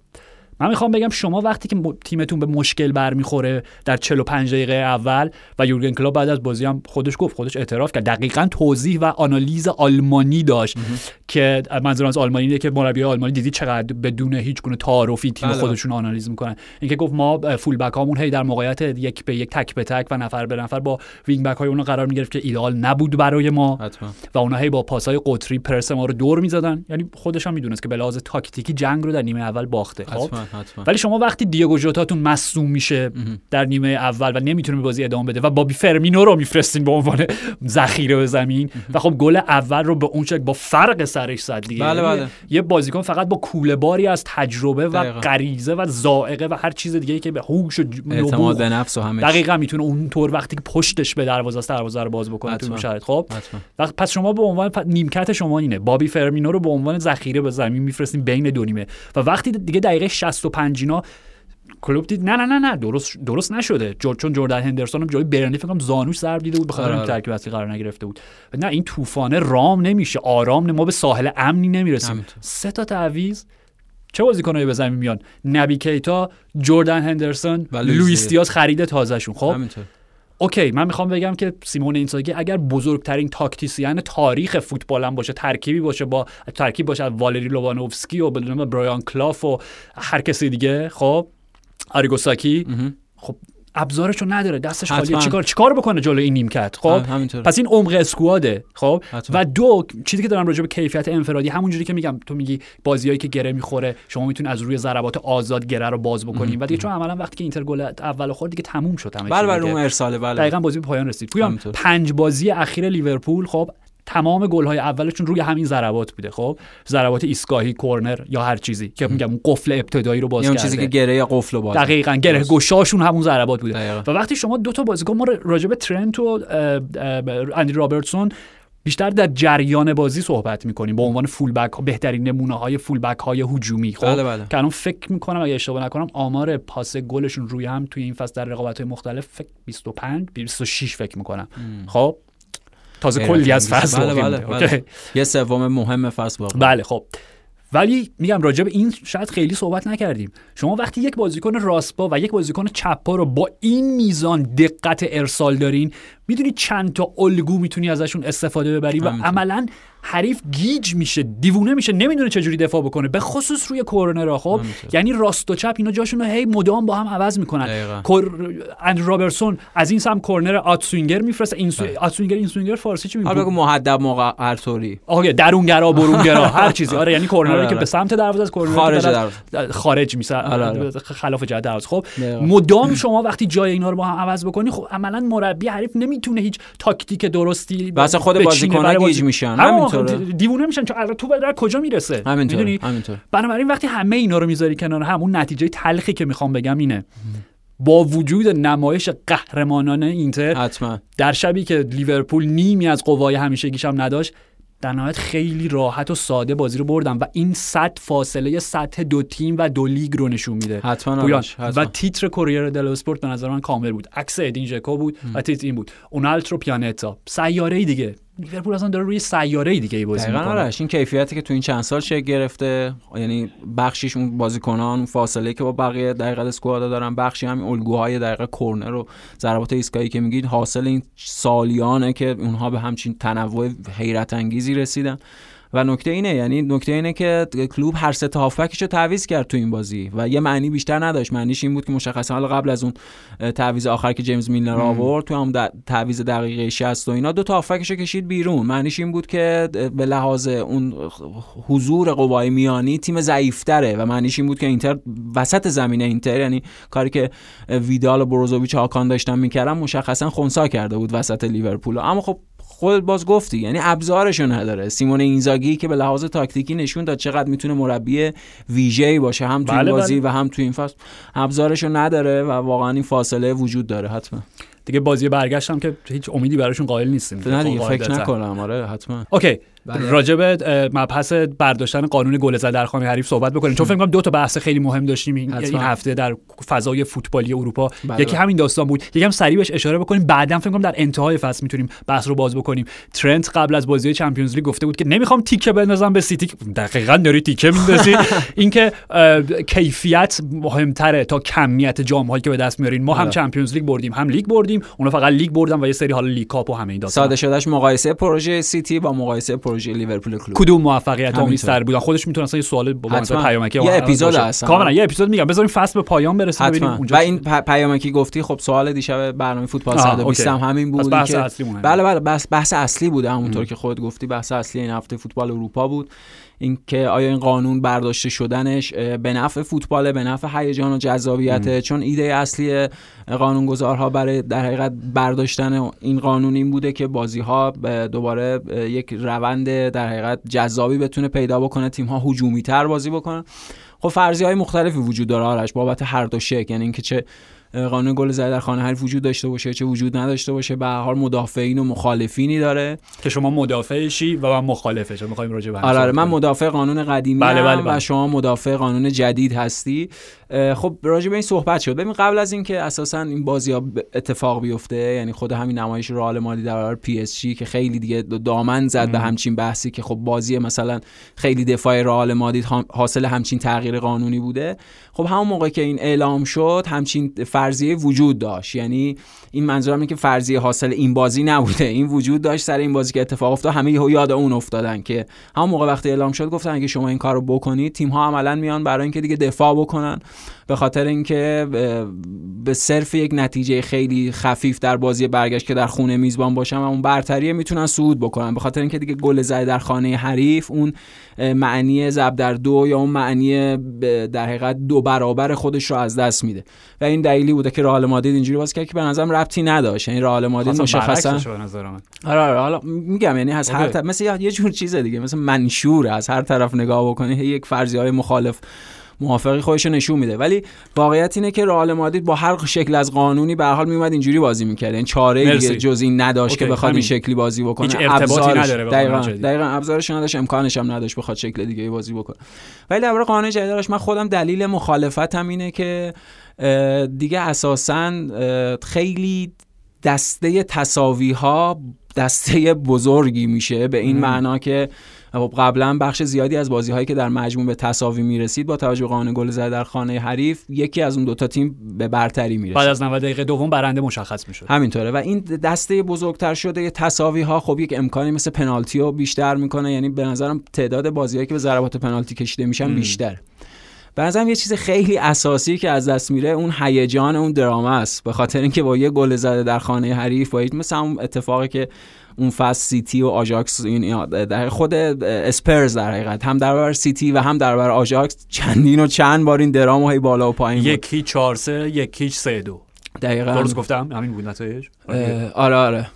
من می‌خوام بگم شما وقتی که تیمتون به مشکل برمیخوره در 45 دقیقه اول و یورگن کلوپ بعد از بازی هم خودش گفت خودش اعتراف کرد. دقیقا توضیح و آنالیز آلمانی داشت که منظورم از آلمانی اینه که مربی آلمانی دیدی چقدر بدون هیچ گونه تعارفی تیم بله. خودشون آنالیز می‌کنن. اینکه گفت ما full back هامون هی در موقعیت یک به یک تک به تک و نفر به نفر با wing back های اون قرار می‌گرفت که ایده‌آل نبود برای ما. حتما. و اونها هی با پاسای قطری پرس ما رو دور می‌زدن. یعنی خودش هم می‌دونست که به لحاظ تاکتیکی جنگ رو در نیمه اول باخته. خب؟ ولی شما وقتی دیگو ژوتاتون مصدوم میشه در نیمه اول و نمی‌تونه به بازی ادامه بده و بابی فرمینو رو میفرستین به عنوان ذخیره به زمین و خب گل اول رو به اون شکل با فرق سرش زد دیگه. بله بله. یه بازیکن فقط با کوله باری از تجربه و غریزه و ذائقه و هر چیز دیگه که به هوش و اعتماد به نفس و همه دقیقاً می‌تونه اونطور وقتی که پشتش به دروازه است دروازه رو باز بکنه تو شرایط خب؟ وقت پس شما به عنوان نیمکت شما اینه. بابی فرمینو رو به عنوان ذخیره به زمین میفرستین بین دو نیمه. و وقتی دیگه دقیقه 65 اینا کلوب دید نه نه نه نه درست درست نشده. جور چون جردن هندرسون هم جای برنی فکر کنم زانوش ضرب دیده بود به خاطر ترکیب اصلی قرار نگرفته بود. نه این طوفانه رام نمیشه آرام نه ما به ساحل امنی نمی‌رسیم. سه تا تعویض. چه بازیکنایی به زمین میان؟ نبی کیتا جردن هندرسون لوئیس دیاز خرید تازهشون. خب؟ همینطور. اوکی من می‌خوام بگم که سیمونه اینزاگی اگر بزرگترین tactician تاریخ فوتبال هم باشه ترکیبی باشه با ترکیب باشه والری لوبانوفسکی و بدون برایان کلاف و هر کسی دیگه خب؟ آریگو ساکی؟ خب ابزارشو نداره دستش خالیه. چیکار چیکار بکنه جلوی این نیمکت؟ خب؟ پس این عمق squad ه خب؟ و دو چیزی که دارم راجع به کیفیت انفرادی همونجوری که میگم تو میگی بازیایی که گره می‌خوره شما می‌تونی از روی ضربات آزاد گره رو باز بکنیم و دیگه چون عملا وقتی که اینتر گل اول خورد دیگه تموم شد همه بله بله اون ارساله بله. دقیقاً بازی به پایان رسید. پویان پنج بازی اخیر لیورپول خب؟ تمام گل های اولشون روی همین ضربات بوده خب؟ ضربات ایستگاهی کورنر یا هر چیزی که میگم اون قفل ابتدایی رو باز کرده چیزی که گره قفل رو باز دقیقاً گره گشاشون همون ضربات بوده. دقیقا. و وقتی شما دو تا بازیکن ما راجع به ترنت و اندی رابرتسون بیشتر در جریان بازی صحبت می‌کنیم به عنوان فول بک بهترین نمونه های فول بک های هجومی خب؟ بله بله. که الان فکر می‌کنم اگه اشتباه نکنم آمار پاس گلشون روی هم توی این فصل در رقابت های مختلف فکر 25 26 فکر می‌کنم. خب؟ تازه کلی از فصل بله بله. بله. یه سوم مهم فصل باقی بله خب ولی میگم راجع به این شاید خیلی صحبت نکردیم شما وقتی یک بازیکن راستپا و یک بازیکن چپپا رو با این میزان دقت ارسال دارین می‌دونی چند تا الگو می‌تونی ازشون استفاده ببری و. عملا حریف گیج میشه دیوونه میشه نمی‌دونه چجوری دفاع بکنه به خصوص روی کورنرها خب. یعنی راست و چپ اینا جاشون رو هی مدام با هم عوض می‌کنن. کور... اند رابرسون از این سم کورنر آتسوینگر میفرسته این سو... آتسوینگر این سوینگر فارسی چی میگه بگو محدب موقع ارطوری آقا درونگرا برونگرا هر چیزی آره یعنی کورنری آره، که آره. به سمت دروازه از کورنر خارج خارج میشه آره،. خلاف جهت دروازه خب. مدام شما وقتی جای اینا رو با هم عوض بکنی خب عملا مربی حریف نمی‌تونه هیچ تاکتیک درستی و اصلا خود بازیکن‌ها گیج میشن. همون. دیوونه میشن چون الان تو در کجا می‌رسه؟ همینطور می‌دونی؟ همینطور بنابراین وقتی همه اینا رو می‌ذاری کنار هم اون نتیجه تلخی که می‌خوام بگم اینه. با وجود نمایش قهرمانانه اینتر حتما. در شبی که لیورپول نیمی از قوای همیشگیش هم نداشت در نهایت خیلی راحت و ساده بازی رو بردن و این صد فاصله سطح دو تیم و دو لیگ رو نشون میده. حتما. و تیتر کوریر دل اسپورت به نظر من کامل بود. عکس ادین ژکو بود و تیتر این بود. اونالترو پیانتا. سیاره دیگه. لیورپول اصلا داره روی سیاره دیگه ای بازی می‌کنه. آرش این کیفیتی که تو این چند سال شکل گرفته یعنی بخشیش اون بازیکنان اون فاصله که با بقیه دقیقه اسکوادا دارن بخشی همین الگوهای دقیقه کرنر و ضربات ایستگاهی که میگید حاصل این سالیانه که اونها به همچین تنوع حیرت انگیزی رسیدن. و نکته اینه یعنی نکته اینه که کلوب هر سه تا هافبکش رو تعویض کرد تو این بازی و یه معنی بیشتر نداشت. معنیش این بود که مشخصا حالا قبل از اون تعویض آخر که جیمز میلنر آورد تو هم تعویض دقیقه 60 و اینا دو تا هافبکش کشید بیرون. معنیش این بود که به لحاظ اون حضور قوای میانی تیم ضعیفتره و معنیش این بود که اینتر وسط زمین اینتر یعنی کاری که ویدال و بروزوویچ هاکان داشتن می‌کردن مشخصا خونسا کرده بود وسط لیورپول. اما خب خود باز گفتی. یعنی ابزارشو نداره. سیمون اینزاگی که به لحاظ تاکتیکی نشون داد چقدر می‌تونه مربی ویژه‌ای باشه هم تو بله، بازی بله. و هم تو این فصل. ابزارشو نداره و واقعا این فاصله وجود داره حتما. دیگه بازی برگشت هم که هیچ امیدی براشون قائل نیستیم. نه دیگه خب، فکر قاعدتاً. نکنم. آره حتما. اوکی. بله. اه، مبحث برداشتن قانون گل زد در خانه حریف صحبت بکنیم. چون فکر کنم دو تا بحث خیلی مهم داشتیم این, حتما. این هفته در فضای فوتبالی اروپا. بله، یکی بله. همین داستان بود. یکم سریع بهش اشاره بکنیم. بعدا فکر کنم در انتهای فصل می‌تونیم بحث رو باز بکنیم. ترنت قبل از بازی Champions League گفته بود که نمی‌خوام تیکه بندازم به سیتی. دقیقا داری تیکه میندازی. اینکه کیفیت مهمتره تا کمیت جام هایی که به دست میارین. ما هم بله. Champions League بردیم هم لیگ بردیم اونا فقط لیگ بردن و یه سری حالا League Cup و همه این داستان ساده شدهش مقایسه پروژه سیتی با مقایسه پروژه لیورپول کلوپ کدوم موفقیت. آمیزتر بودن خودش می‌تونه اصلا یه سوال با. پیامکی یه اپیزود. هست. کاملا یه اپیزود میگم بذاریم فصل به پایان برسه ببینیم حتما و اونجا این پ- پیامکی گفتی خب سوال دیشب برنامه فوتبال آه، 120 هم. همین بود بحث که اصلی. بله بله بحث, بحث اصلی بوده همونطور که خود گفتی بحث اصلی این هفته فوتبال اروپا بود اینکه آیا این قانون برداشته شدنش به نفع فوتبال به نفع هیجان و جذابیت چون ایده اصلی قانونگذارها برای در حقیقت برداشتن این قانون این بوده که بازی ها دوباره یک روند در حقیقت جذابی بتونه پیدا بکنه تیم ها هجومی تر بازی بکنن. خب فرضی های مختلفی وجود داره آرش بابت هر دو شکل. یعنی اینکه چه قانون گل زده در خانه حریف وجود داشته باشه چه وجود نداشته باشه به هر حال مدافعین و مخالفینی داره که شما مدافعشی و من مخالفش می‌خوایم راجع به آره آره من. مدافع قانون قدیمی بله، بله، بله. و شما مدافع قانون جدید هستی خب راجع به این صحبت شد. ببین قبل از اینکه اساسا این بازی ها اتفاق بیفته یعنی خود همین نمایش رئال مادی در برابر پی اس جی که خیلی دیگه دامن زد به همچین بحثی که خب بازی مثلا خیلی دفاع رئال مادید حاصل همچین تغییر قانونی بوده. خب همون موقع که این اعلام شد همچین فرضیه وجود داشت. یعنی این منظورم اینه که فرضیه حاصل این بازی نبوده. این وجود داشت سر این بازی که اتفاق افتاد. همه یهو یاد اون افتادن که همون موقع وقتی اعلام شد گفتن اگه شما این کارو بکنید. تیم ها عملا میان برای اینکه دیگه دفاع بکنن. به خاطر اینکه به صرف یک نتیجه خیلی خفیف در بازی برگشت که در خونه میزبان باشن و اون برتریه می‌تونن صعود بکنن. به خاطر اینکه دیگه گل زده در خانه حریف اون معنی ضرب در دو یا اون معنی در حقیقت دو برابر خودش رو از دست میده. و این دلیلی بوده که رئال مادرید اینجوری بازی کرد که به نظرم ربطی نداشت. یعنی رئال مادرید خواستم مشخصا برعکسش به نظر من. آره آره حالا میگم یعنی از هر. طرف مثل یه- جور چیزه دیگه مثل منشور از هر طرف نگاه بکنی یک فرضی های مخالف موافقی خودش نشون میده. ولی واقعیت اینه که رئال مادرید با هر شکل از قانونی به حال میومد اینجوری بازی می‌کرد. این چاره دیگه جز این نداشت که بخواد این شکلی بازی بکنه. هیچ ارتباطی نداره دقیقاً دقیقاً ابزارش نداشت امکانش هم نداشت بخواد شکل دیگه بازی بکنه. ولی در قانون جدیدش من خودم دلیل مخالفتم اینه که دیگه اساسا خیلی دسته تصاوی ها دسته بزرگی میشه به این معنا که خب قبلا بخش زیادی از بازی هایی که در مجموع به تساوی می‌رسید با توجه به قانون گل زده در خانه حریف یکی از اون دوتا تیم به برتری می‌رسید. بعد از 90 دقیقه دوم برنده مشخص می‌شد. همینطوره و این دسته بزرگتر شده تساوی ها خب یک امکانی مثل پنالتی رو بیشتر می‌کنه یعنی به نظرم تعداد بازیهایی که به ضربات پنالتی کشیده میشن بیشتر. به نظرم یه چیز خیلی اساسی که از دست میره اون هیجان اون دراما است. به خاطر اینکه با یه گل زده در خانه حریف با مثل اون اتفاقی که اون فصل سیتی و آژاکس در خود اسپرز در حقیقت. هم در برابر سیتی و هم در برابر آژاکس چندین و چند بار این درام های بالا و پایین یکیش چهار سه یکیش سه دو. دقیقاً. درست گفتم؟ همین بود نتایج؟ آره آره.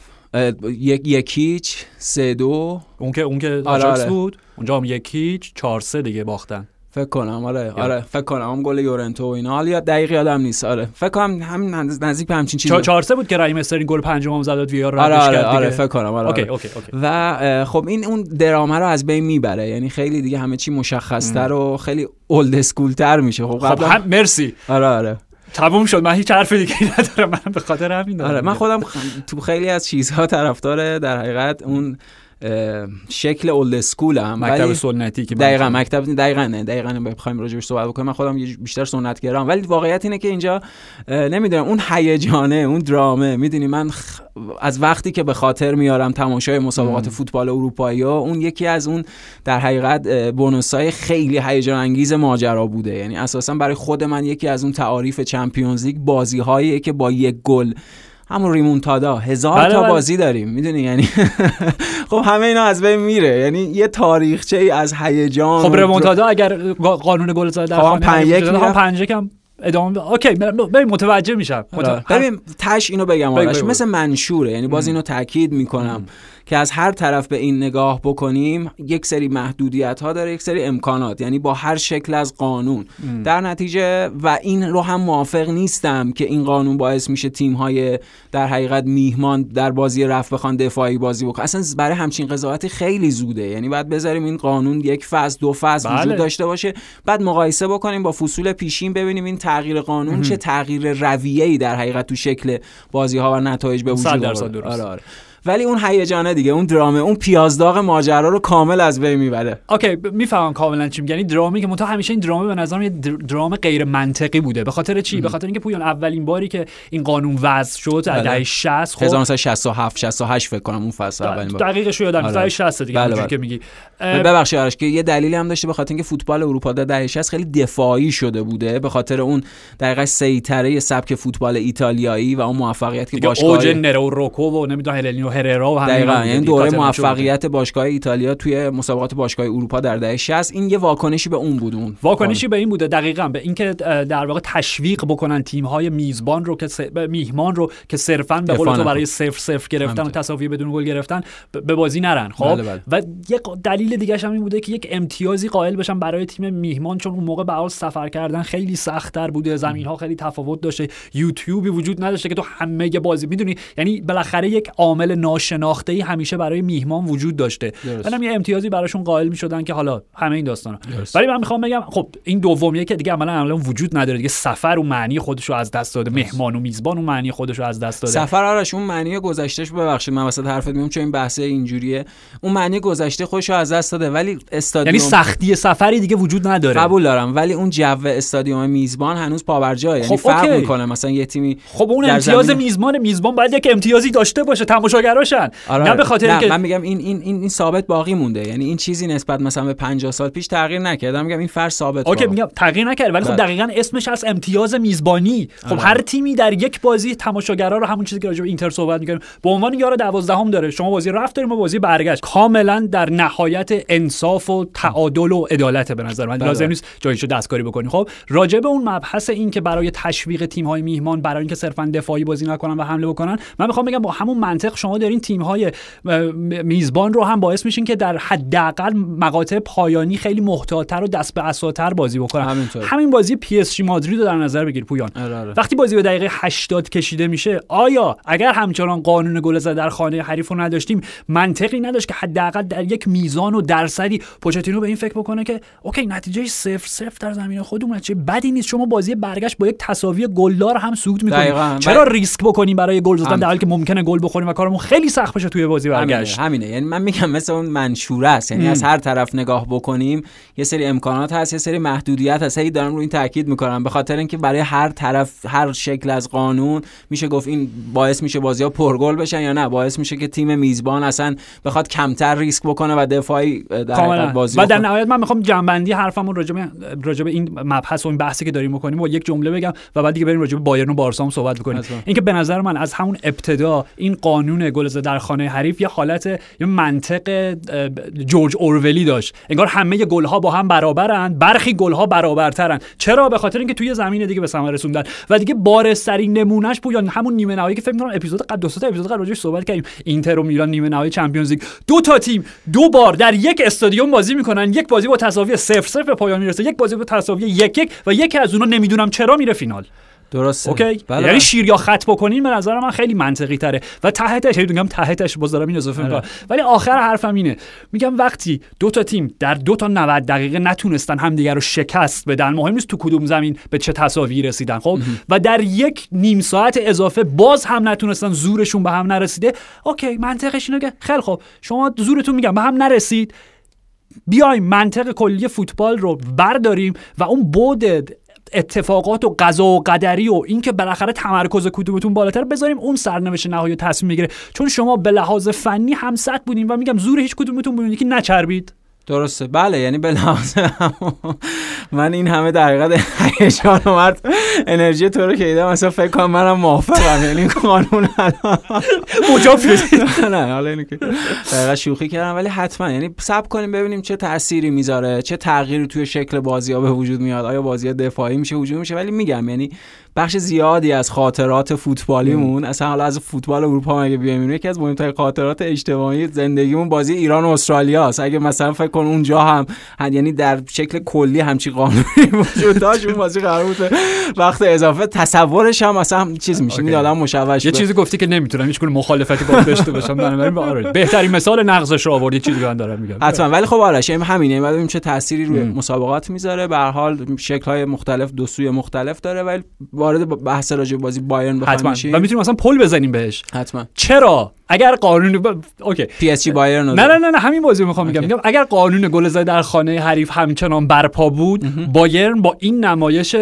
یک یکیش سه دو. اون که اون که آره آره. بود اونجا هم یکیش چهار سه دیگه باختن. فکر کنم آره آره فکر کنم. هم گل یورنته و اینا. حالا دقیق یادم نیست. آره. فکر کنم همین نزدیک به همچین چیزی. 4 بود که رحیم استرلینگ گل پنجم زد داد VAR آره آره, کرد آره فکر کنم. آره, okay, okay, okay. و خب این اون درامه رو از بین می‌بره. یعنی خیلی دیگه همه چی مشخصتر و خیلی old school تر میشه. خب خب هم مرسی. آره آره. تموم شد. من هیچ حرف دیگه ندارم. من به خاطر همین آره من خودم تو خیلی از چیزها طرفدار در حقیقت اون شکل اولد اسکول هم مکتب سنتی که دقیقا مکتب دقیقا نه دقیقا بخوایم راجعش صحبت بکنیم من خودم بیشتر سنت گرام ولی واقعیت اینه که اینجا نمی‌دونم اون هیجانه اون درامه می‌دونی من از وقتی که به خاطر میارم تماشای مسابقات فوتبال اروپایی ها اون یکی از اون در حقیقت بونوسای خیلی هیجان انگیز ماجرا بوده. یعنی اساسا برای خود من یکی از اون تعاریف چمپیونز لیگ بازی که با یک گل همون ریمونتادا. هزار بله، تا بله. بازی داریم می‌دونی؟ یعنی خب همه اینا از بین میره. یعنی یه تاریخچه ای از هیجان خب ریمونتادا اگر قانون گل زده در خب پنج یک پنج یکم ادامه اوکی ببین متوجه میشم. ببین تش اینو بگم آرش مثل منشوره. یعنی باز اینو تاکید می‌کنم. که از هر طرف به این نگاه بکنیم یک سری محدودیت ها داره یک سری امکانات یعنی با هر شکل از قانون. در نتیجه و این رو هم موافق نیستم که این قانون باعث میشه تیم های در حقیقت میهمان در بازی رفت بخوان دفاعی بازی بکنن. اصلا برای همچین قضاوتی خیلی زوده. یعنی بعد بذاریم این قانون یک فصل دو فصل بله. وجود داشته باشه. بعد مقایسه بکنیم با فصول پیشین ببینیم این تغییر قانون چه تغییر رویه‌ای در حقیقت تو شکل بازی ها و نتایج به وجود آورد آره آره. ولی اون هیجانه دیگه اون درامه اون پیازداغ ماجرا رو کامل از بین می‌بره. اوکی می‌فهمم کاملا چی یعنی درامی که منتها همیشه این درامه به نظرم یه درام غیر منطقی بوده. به خاطر چی؟ به خاطر اینکه پویان اولین باری که این قانون وضع شد در دهه 60 خب؟ 1967 68 فکر کنم اون فصل اولین بار. دقیقش رو یادم. دهه 60 دیگه بله بله. که میگی. ببخشید آرش که یه دلیلی هم داشته به خاطر اینکه فوتبال اروپا در دهه 60 خیلی دفاعی شده بوده به خاطر اون دقیقاً سیطره سبک فوتبال ایتالیایی و اون موفقیت که باشگاه اوج نرو روکو و نمی‌دونم هلنیو هررا و همین دقیقاً یعنی دوره موفقیت باشگاه ایتالیا توی مسابقات باشگاه اروپا در دهه 60 این یه واکنشی به اون بود اون واکنشی به این بوده دقیقاً به اینکه در واقع تشویق بکنن تیم های میزبان رو که س... میهمان رو که صرفا به قول تو برای صفر صفر گرفتن و تساوی بدون گل گرفتن به بازی نرن خب؟ بله بله. و یک دلیل دیگه هم این بوده که یک امتیازی قائل بشن برای تیم میهمان چون اون موقع به سفر کردن خیلی سختتر بوده. زمین ها خیلی تفاوت داشته. یوتیوبی وجود نداشته که تو همه بازی می‌دونی. یعنی بالاخره یک عامل ناشناخته همیشه برای میهمان وجود داشته. منم یه امتیازی براشون قائل می‌شدن که حالا همه این داستانا. ولی من می‌خوام بگم خب این دومیه که دیگه عملا الان وجود نداره دیگه. سفر و معنی خودش رو از دست داده. مهمان و میزبان و معنی خودش رو از دست داده. سفر آرش اون معنی گذشتهش ببخشید. من وسط حرفت میام چون این بحث اینجوریه. اون معنی گذشته خودش رو از دست داده ولی استادیوم یعنی سختی سفری دیگه وجود نداره. قبول دارم ولی اون جو استادیوم میزبان هنوز پاورجا یعنی خب فرق می‌کنه. مثلا یه تیمی خب اون امتیاز زمین... میزبان میزبان باید یک امتیازی داشته باشه تماشاگراشن. آره. نه به خاطر نه من میگم این این این, این ثابت باقی مونده. یعنی این چیزی نسبت مثلا به 50 سال پیش تغییر نکرد. میگم این فرض ثابت اوکی میگم تغییر نکرد ولی خب بله. دقیقا اسمش از امتیاز میزبانی. خب آره. هر تیمی در یک بازی تماشاگرا رو همون چیزی که راجع به اینتر صحبت می‌کنیم به عنوان یار 12 هم داره. شما بازی رفت داریم و بازی برگشت. کاملا در نهایت انصاف و تعادل و عدالت به نظر من بله. لازم نیست جایشو دستکاری بکنی خب راجع به اون مبحث این که برای تشویق تیم های میهمان برای اینکه صرفا دفاعی بازی نکنن و حمله بکنن من می‌خوام بگم با همون منطق شما دارین تیم های میزبان رو هم باعث میشین که در حداقل مقاطع پایانی خیلی محتاطتر و دست به عصاتر بازی بکنن همینطور. همین بازی پی اس جی مادرید رو در نظر بگیر پویان آره، آره. وقتی بازی به دقیقه 80 کشیده میشه آیا اگر همچنان قانون گل زدن در خانه حریف رو نداشتیم منطقی نداشت که حداقل در یک میزان و درصدی. پوچتینو به این فکر بکنه که اوکی نتیجه صفر صفر در زمین خودمون چه بدی نیست. شما بازی برگشت با یک تساوی گلدار هم دقیقاً. می‌کنیم چرا ریسک بکنیم برای گل زدن. در حالی که ممکنه گل بخوریم و کارمون خیلی سخت بشه توی بازی برگشت؟ همینه, همینه یعنی من میگم مثل اون منشوره است. یعنی از هر طرف نگاه بکنیم یه سری امکانات هست یه سری محدودیت هست. هی دارم رو این تاکید می‌کنم. به خاطر اینکه برای هر طرف هر شکل از قانون میشه گفت این باعث میشه بازی ها پرگل بشن یا نه. باعث میشه که تیم میزبان اصلا بخواد کمتر ریسک بکنه و در بازی و در. نهایت من می‌خوام جنبندی حرفمون راجع به راجع به این مبحث و این بحثی که داریم می‌کنیم و یک جمله بگم و بعد دیگه بریم راجع به بایرن و بارسا هم صحبت بکنیم. اینکه به نظر من از همون ابتدا این قانون گل در خانه حریف یه حالت یه منطق جورج اورولی داشت. انگار همه گل ها با هم برابرن برخی گل ها برابرترن. چرا؟ به خاطر اینکه توی زمین دیگه به ثمر رسوندن. و دیگه بارزترین نمونه‌ش پویان همون نیمه نهایی که فکر می‌کنم اپیزود قبل دو تا اپیزود قبل راجعش صحبت کردیم. اینتر و میلان نیمه نهایی Champions League. دو تا تیم دو بار در یک استادیوم بازی می‌کنن یک بازی با تساوی 0 0 به پایان می‌رسه یک بازی با تساوی 1 1 و یکی از اونها نمی‌دونم چرا میره فینال. درسته. okay؟ بله. یعنی شیر یا خط بکنین به نظر من خیلی منطقی تره و تهش هی میگم تهش باز دارم این اضافه می‌کنم. ولی آخر حرفم اینه. میگم وقتی دو تا تیم در دو تا 90 دقیقه نتونستن همدیگه رو شکست بدن مهم نیست تو کدوم زمین به چه تساوی رسیدن خب؟ و در یک نیم ساعت اضافه باز هم نتونستن زورشون به هم نرسیده. اوکی منطقش اینه که خیلی خب شما زورتون میگم به هم نرسید. بیایم منطق کلی فوتبال رو برداریم و اون بود اتفاقات و قضا و قدری و اینکه بالاخره تمرکز کدومتون بالاتر بذاریم اون سرنوشت نهایی تصمیم می‌گیره. چون شما به لحاظ فنی هم بودیم و میگم زور هیچ کدومتون بودین که نچربید. درسته. بله یعنی به لحاظ من این همه در حقیقت هیجان اومد انرژی تو رو که دیدم مثلا فکر کنم منم موافقم. یعنی قانون مجاب شدید نه حالا اینو که شوخی کردم. ولی حتما. یعنی سب کنیم ببینیم چه تأثیری می‌ذاره چه تغییری توی شکل بازی ها به وجود میاد. آیا بازی ها دفاعی میشه هجومی میشه؟ ولی میگم یعنی بخش زیادی از خاطرات فوتبالیمون اصلا حالا از فوتبال اروپا مگه بیایم یکی از مهمترین خاطرات اجتماعی زندگیمون بازی ایران و استرالیا است. اگه مثلا فکر کن اونجا هم یعنی در شکل کلی همچی قانونی وجود داشت اون بازی قرار بود. وقت اضافه تصورش هم مثلا چیز میشه okay. این آدم مشوش یه چیزی گفتی که نمی‌تونم هیچ گونه مخالفتی با داشته باشم بنابراین آره. بهترین مثال نقضش رو آوردی چیزی که من دارم میگم. حتما. ولی خب آرش همینه بعد ببینیم چه تأثیری روی مسابقات می‌ذاره. به هر حال شکل های مختلف دو سوی مختلف داره ولی وارد بحث راجع بازی بایرن بخوایم و می‌تونیم مثلا پل بزنیم بهش. حتما. چرا؟ اگر قانون ب... okay. پی اس جی بایرن نه نه نه نه همین بازی رو می‌خوام میگم. میگم اگر قانون گل زدن در خانه حریف همچنان برپا بود بایرن با این نمایش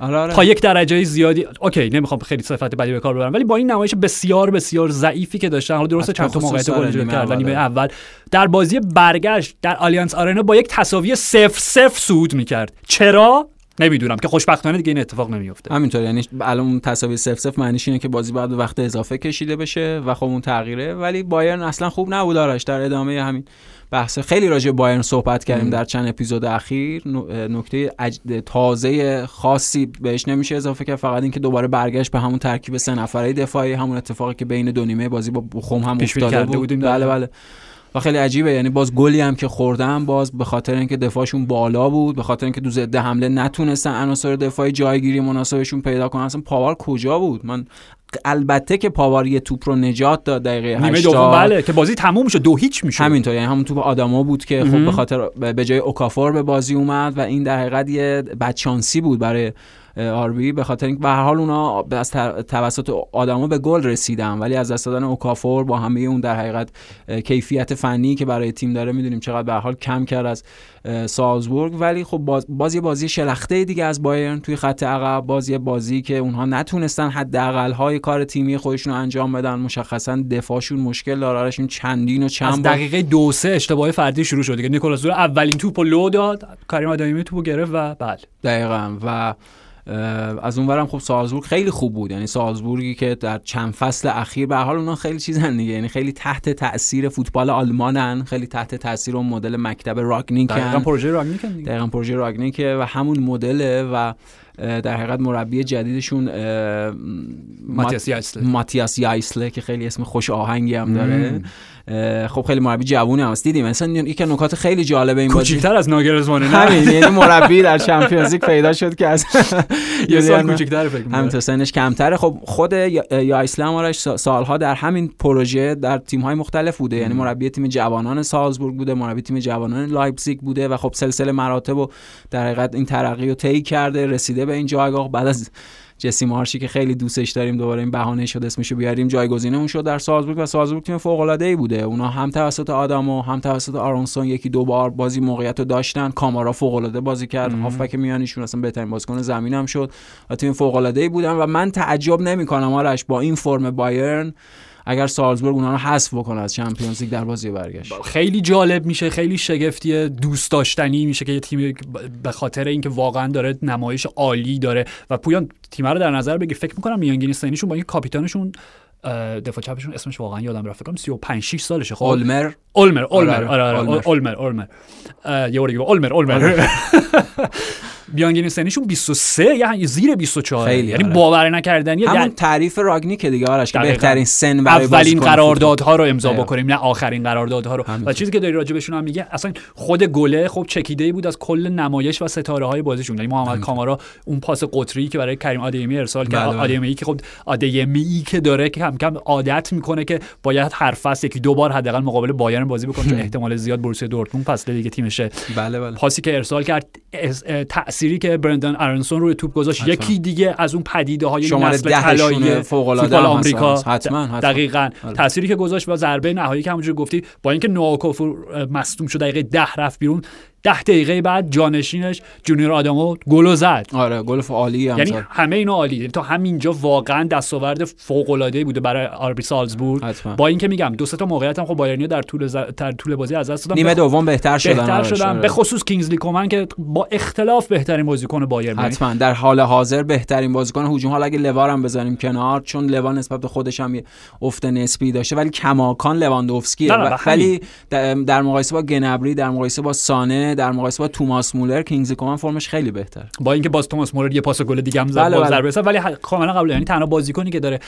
آره آره. تا یک درجه زیادی okay نمی‌خوام خیلی صفت بدی به کار ببرم ولی با این نمایش بسیار بسیار ضعیفی که داشتن. حالا درسته چند تا موقعیت گل ایجاد کردن. نیمه اول. در بازی برگشت در آلیانس آرنا با یک تساوی 0 0 صعود می‌کرد. چرا؟ نمی‌دونم که خوشبختانه دیگه این اتفاق نمیفته همینطور یعنی الان اون تساوی 0 0 معنیش اینه که بازی بعد وقت اضافه کشیده بشه و خب اون تغییره. ولی بایرن اصلا خوب نبود آرش در ادامه همین بحث. خیلی راجع به بایرن صحبت کردیم در چند اپیزود اخیر. نکته اج... تازه خاصی بهش نمیشه اضافه کرد. فقط اینکه دوباره برگشت به همون ترکیب سه نفره دفاعی همون اتفاقی که بین دو نیمه بازی با بخوم هم افتاده بود. بودیم. بله. بله. و خیلی عجیبه. یعنی باز گلی هم که خوردن باز به خاطر اینکه دفاعشون بالا بود به خاطر اینکه دو ضد حمله نتونستن عناصر دفاعی جایگیری مناسبشون پیدا کنن. اصلا پاوار کجا بود؟ من البته که پاوار یه توپ رو نجات داد دقیقه نیمه 80 دوم بله که بازی تموم شد. دو هیچ می‌شد. همینطور. یعنی همون توپ آدامو بود که خب به خاطر به جای اوکافور به بازی اومد و این در حقیقت یه بدشانسی بود برای آربی به خاطر اینکه به هر حال اونا از توسط آدما به گل رسیدن ولی از دست دادن اوکافور با همه اون در حقیقت کیفیت فنی که برای تیم داره می‌دونیم چقدر به هر حال کم کرد از سالزبورگ. ولی خب باز, باز یه بازی شلخته دیگه از بایرن توی خط عقب باز یه بازی که اونها نتونستن حداقل های کار تیمی خودشون رو انجام بدن. مشخصا دفاعشون مشکل داره. آرشون چندین و چند از دقیقه دو سه اشتباه فردی شروع شد دیگه. نیکولاس اولین توپو لو داد کریم آدمی توپو گرفت و بله. دقیقا. و از اونورم خب سالزبورگ خیلی خوب بود. یعنی سالزبورگی که در چند فصل اخیر به حال اونا خیلی چیزن دیگه. یعنی خیلی تحت تاثیر فوتبال آلمانن. خیلی تحت تاثیر اون مدل مکتب دقیقا راگنیکن پروژه راگنیکن دیگه. دقیقا پروژه راگنیکه و همون مدله و در حقیقت مربی جدیدشون ماتیاس یایسله. ماتیاس یایسله که خیلی اسم خوش آهنگی هم داره. خب خیلی مربی جوونی هم هست. دیدیم مثلا یک نکات خیلی جالب این بازی کوچیک‌تر از ناگرزمانی نه؟ همین یعنی مربی در چمپیونز لیگ پیدا شد که از یه سال کوچیک‌تر فکر همین تو سنش کمتره. خب خود یا اسلام آرش سالها در همین پروژه در تیم‌های مختلف بوده. یعنی مربی تیم جوانان سالزبورگ بوده مربی تیم جوانان لایپزیگ بوده و خب سلسله مراتب و در حقیقت این ترقی رو طی کرده رسیده به این جایگاه. بعد از جسی مارشی که خیلی دوستش داریم دوباره این بهانه شد اسمشو بیاریم جایگزینه اون شد در سالزبورگ و سالزبورگ تیم فوق العاده ای بوده. اونا هم توسط آدامو هم توسط آرونسون یکی دو بار بازی موقعیت رو داشتن. کامارا فوق العاده بازی کرد. هافبک میانیشون اصلا بهترین بازیکن زمین هم شد. و تیم فوق العاده ای بودن و من تعجب نمی‌کنم آرش با این فرم بایرن. اگر سالزبورگ اونها رو حذف بکنه از چمپیونز لیگ در بازی برگشت. خیلی جالب میشه خیلی شگفتی دوست داشتنی میشه که یه تیم به خاطر اینکه واقعا داره نمایش عالی داره. و پویان تیم رو در نظر بگیر. فکر می‌کنم میانگین سنیشون با این کاپیتانشون دفاع چپشون اسمش واقعا یادم رفت. فکر کنم 35 6 سالشه خب؟ اولمر. اولمر اولمر. آره آره اولمر اولمر. یه اولمر. اولمر بیانگین سنیشون 23 یعنی زیر 24 خیلی یعنی باور نکردنی. همون یعنی تعریف راگنی که دیگه آرش که بهترین سن برای اولین قراردادها رو امضا بکنیم نه آخرین قراردادها رو. و چیزی که داری راجبشون هم میگه اصلا خود گله خب چکیده ای بود از کل نمایش و ستاره های بازیشون. یعنی محمد کامارا اون پاس قطری که برای کریم آدیمی ارسال کرد بله، بله. آدیمی که خب آدیمی که داره که کم کم عادت می‌کنه که باید هر فصل یکی دو بار حداقل مقابل بایرن بازی بکنه. چون احتمال زیاد بروسیا دورتموند فصل دیگه تیمشه. بله بله. پاسی که ارسال کرد تأثیری که برندن ارنسون روی توپ گذاشت یکی دیگه از اون پدیده های نسل طلایی فوتبال آمریکا حتما, حتما. دقیقا آره. تأثیری که گذاشت و ضربه نهایی که همونجوری گفتی با اینکه نواکوفو مصدوم شد دقیقه ده رفت بیرون ده دقیقه بعد جانشینش جونیور آدامو گل زد. آره گل عالی هم یعنی همه اینا عالی. یعنی تا همینجا واقعا دستاورد فوق العاده بوده برای آربی سالزبورگ. با اینکه میگم دو سه تا موقعیت هم خب بایرنیا در طول ز... در طول بازی از دست دادن. نیمه دوم بهتر شدن بهتر شدن. آره. به خصوص کینگزلی کومن که با اختلاف بهترین بازیکن بایرن. حتما. در حال حاضر بهترین بازیکن هجوم. حالا اگه لوار هم بذاریم کنار چون لوا نسبت به خودش هم افت نسبی داشته ولی کماکان لواندوفسکی ولی در مقایسه با گنبری در مقایسه با سانه در مقایسه با توماس مولر کینگز کومن فرمش خیلی بهتر با اینکه باز توماس مولر یه پاس گل دیگه هم زد بله بله. ولی کاملا قبول یعنی تنها بازیکنی که داره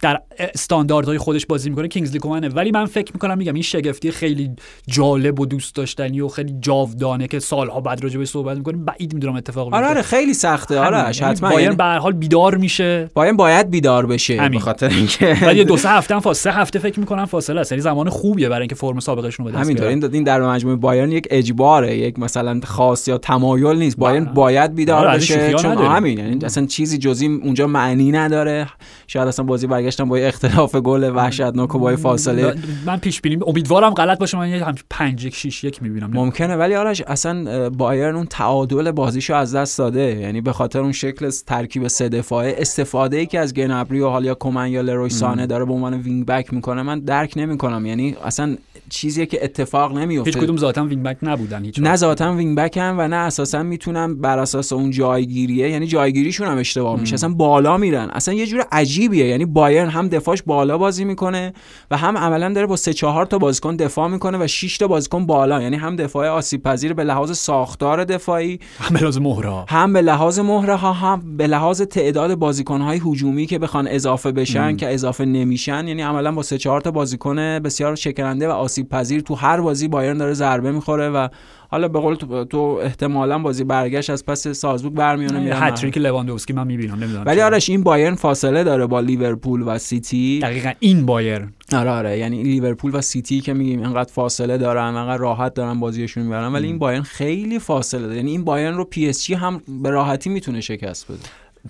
در استانداردهای خودش بازی می‌کنه کینگزلی کومنه ولی من فکر می‌کنم میگم این شگفتی خیلی جالب و دوست داشتنی و خیلی جاودانه که سالها بعد راجع به صحبت می‌کنیم. بعید می‌دونم اتفاق بیفته آره آره خیلی سخته. آره یعنی حتما بایرن یعنی به هر حال بیدار میشه. بایرن باید بیدار بشه به خاطر اینکه ولی دو سه هفته هم فاصله هفته فکر می‌کنم فاصله است. یعنی زمان خوبیه برای اینکه فرم سابقشون رو به همینطور. این در مجموعه بایرن یک اجباره یک مثلا خاص یا تمایل نیست. بایرن باید بیدار آره بشه چون همین. یعنی اصلا چیزی جزی اونجا معنی نداره. شاید اصلا بازی برگشتن با اختلاف گل وحشتناک و با فاصله. من پیش بینی امیدوارم غلط باشه من یه 5 1 6 1 می‌بینم. ممکنه ولی آرش اصلا بایرن اون تعادل بازیشو از دست داده. یعنی به خاطر اون شکل ترکیب سه دفاعه استفاده ای که از گنبری و حال یا کومن یا لروی سانه داره به عنوان وینگ بک می‌کنه من درک نمی‌کنم. یعنی اصلا چیزیه که اتفاق نمیفته هیچ کدوم ذاتا wing back نبودن هیچ نه ذاتا wing back هم و نه اساسا می‌تونم بر اساس اون جایگیریه یعنی جایگیریشون هم اشتباه میشه. اصلا بالا میرن. اصلا یه جور عجیبیه. یعنی بایرن هم دفاعش بالا بازی می‌کنه و هم عملا داره با سه چهار تا بازیکن دفاع می‌کنه و 6 تا بازیکن بالا. یعنی هم دفاع آسیب پذیر به لحاظ ساختار دفاعی هم به لحاظ مهره هم به لحاظ مهره ها هم به لحاظ تعداد بازیکن های هجومی که بخوان اضافه بشن که اضافه نمیشن. یعنی عملا با سه چهار تا بازیکن بسیار شکننده و آسیب پذیر تو هر بازی بایرن داره ضربه می‌خوره و حالا به قول تو, احتمالا بازی برگشت از پس سالزبورگ برمیان و میرن هتریک لواندوفسکی من می‌بینم نمی‌دونم ولی آرش این بایرن فاصله داره با لیورپول و سیتی. دقیقا این بایرن. آره آره یعنی لیورپول و سیتی که میگیم اینقدر فاصله دارن انقدر راحت دارن بازیشون می‌برن ولی این بایرن خیلی فاصله داره. یعنی این بایرن رو پی اس جی هم به راحتی می‌تونه شکست بده.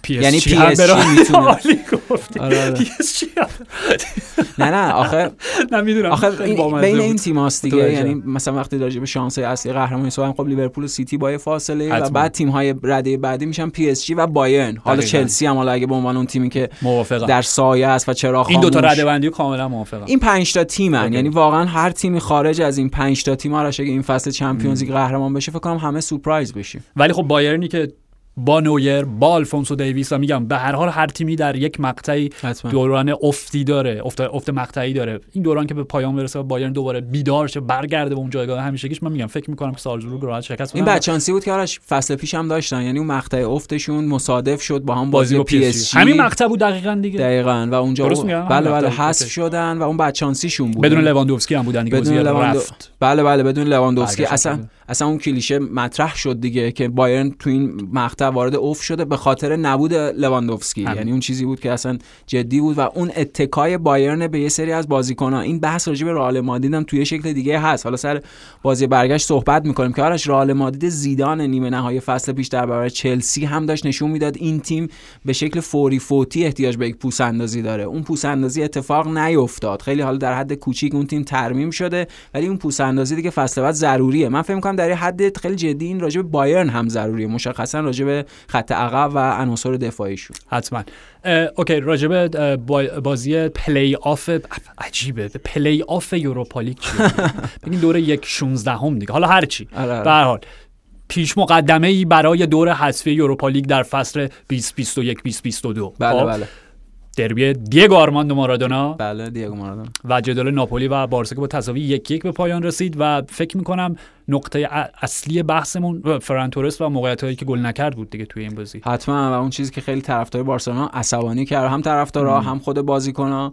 پی یعنی پی اس جی می‌تونه. آره نه نه آخه نمی‌دونم. آخه بین این تیماست دیگه. یعنی مثلا وقتی داره به شانس اصلی قهرمانی صحبت خب لیورپول و سیتی با فاصله و بعد تیم های رده بعدی میشن پی اس جی و بایرن. حالا چلسی هم حالا اگه به عنوان اون تیمی که موافقم. در سایه است و چرا این دو تا رده بندی کاملا موافقم. این 5 تا تیمن. یعنی واقعا هر تیمی خارج از این 5 تا تیم آرش اگه این فصل Champions League قهرمان بشه فکر کنم همه سورپرایز بشیم. ولی خب بایرنی که با نویر با الفونسو دیویس و میگم به هر حال هر تیمی در یک مقطعی دوران افتی داره افت افت مقطعی داره. این دوران که به پایان برسه و بایرن دوباره بیدار شه برگرده به اون جایگاه همیشگیش من میگم فکر می‌کنم که سالزبورگ راحت شکست این بدشانسی بود که آرش فصل پیش هم داشتن. یعنی اون مقطع افتشون مصادف شد با هم بازی, بازی پی اس همین مقطع بود دقیقاً دیگه. دقیقاً. و اونجا بله بله حذف شدن و اون بدشانسیشون بود. بدون لواندوفسکی هم بودن بدون رفت. بله بله بدون لواندوفسکی. اصلا اصلا اون کلیشه مطرح شد دیگه که بایرن تو این مقطع وارد افت شده به خاطر نبود لواندوفسکی. یعنی اون چیزی بود که اصلا جدی بود و اون اتکای بایرن به یه سری از بازیکن‌ها. این بحث راجع به رئال مادرید هم توی شکل دیگه هست. حالا سر بازی برگشت صحبت می‌کنیم که آرش رئال مادرید زیدان نیمه نهایی فصل پیش در برابر چلسی هم داشت نشون می‌داد. این تیم به شکل فوری فوتی احتیاج به یک پوس اندازی داره. اون پوس اندازی اتفاق نیفتاد. خیلی حالا در حد کوچیک اون تیم ترمیم شده ولی اون پوس اندازی دیگه فصل بعد ضروریه. من فکر می‌کنم در حد خیلی جدی این راجع به بایرن هم ضروریه. مشخصا راجع به خط عقب و عناصر دفاعیشون. حتما. okay راجع به بازی پلی آف عجیبه. پلی آف Europa League ببین دوره یک 16 هم دیگه. حالا هر چی. آره، آره. به هر حال. پیش مقدمه ای برای دور حذفی Europa League در فصل 2021 2022 بله خب؟ بله. دربی دیگو آرماندو مارادونا. بله دیگو مارادونا. و جدال ناپولی و بارسا که با تساوی یک یک به پایان رسید و فکر می‌کنم نقطه اصلی بحثمون فران تورس و موقعیت هایی که گل نکرد بود دیگه توی این بازی. حتما و اون چیزی که خیلی طرفدار بارسلونا عصبانی کرد هم طرفدارا هم خود بازیکن‌ها.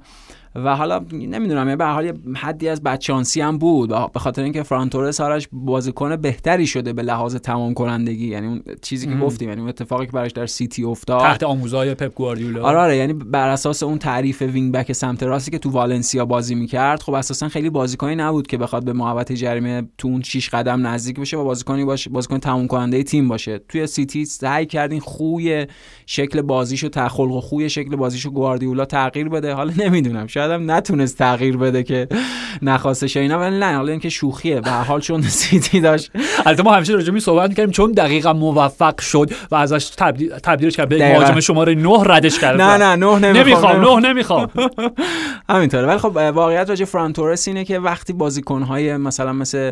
و حالا نمی‌دونم به هر حال حدی از بدشانسی هم بود. به خاطر اینکه فران تورس آرش بازیکن بهتری شده به لحاظ تمام کنندگی یعنی اون چیزی که گفتیم یعنی اون اتفاقی که براش در سیتی افتاد. تحت آموزش‌های پپ گواردیولا. آره آره یعنی بر اساس اون تعریف وینگ بک سمت راستی که تو والنسیا بازی می‌کرد خب اساسا خیلی بازیکنی نبود که بخواد به محوطه جریمه تو اون 6 قدم نزدیک بشه و بازیکنی باشه بازیکن تمام کننده تیم باشه. توی سیتی سعی کردین خوی شکل بازیشو تخلق و خوی شکل بازیشو گواردیولا تغییر بده. حالا نمی‌دونم شاید هم نتونست تغییر بده که نخواستش اینا ولی نه حالا اینکه شوخیه. به حال چون سیتی داشت البته ما همیشه راجع صحبت می‌کردیم چون دقیقا موفق شد و ازش تبدیل تبدیلش کرد به مهاجم شماره 9 ردش کرد. نه نه 9 نمی‌خوام 9 نمی‌خوام. همینطوره. ولی خب واقعیت راجع فرانتورس اینه که وقتی بازیکن‌های مثلا مثل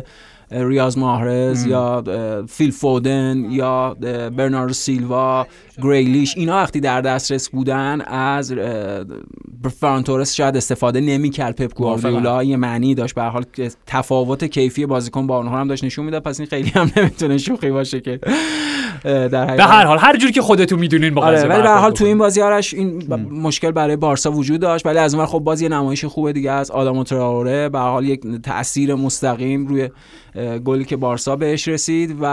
ریاض ماهرز یا فیل فودن یا برنارد سیلوا گریلیش اینا وقتی در دسترس بودن از فرانتورس شاید استفاده نمی‌کرد پپ گواردیولا. یه معنی داشت. به حال تفاوت کیفی بازیکن با اونها هم داشت نشون می‌داد. پس این خیلی هم نمی‌تونه شوخی باشه که در به هر حال هر جوری که خودتون می‌دونین آره ولی به هر حال تو این بازی آرش این مشکل برای بارسا وجود داشت. ولی از اون خب بازی نمایش خوبه دیگه از آدم تراوره. به حال یک تاثیر مستقیم روی گلی که بارسا بهش رسید و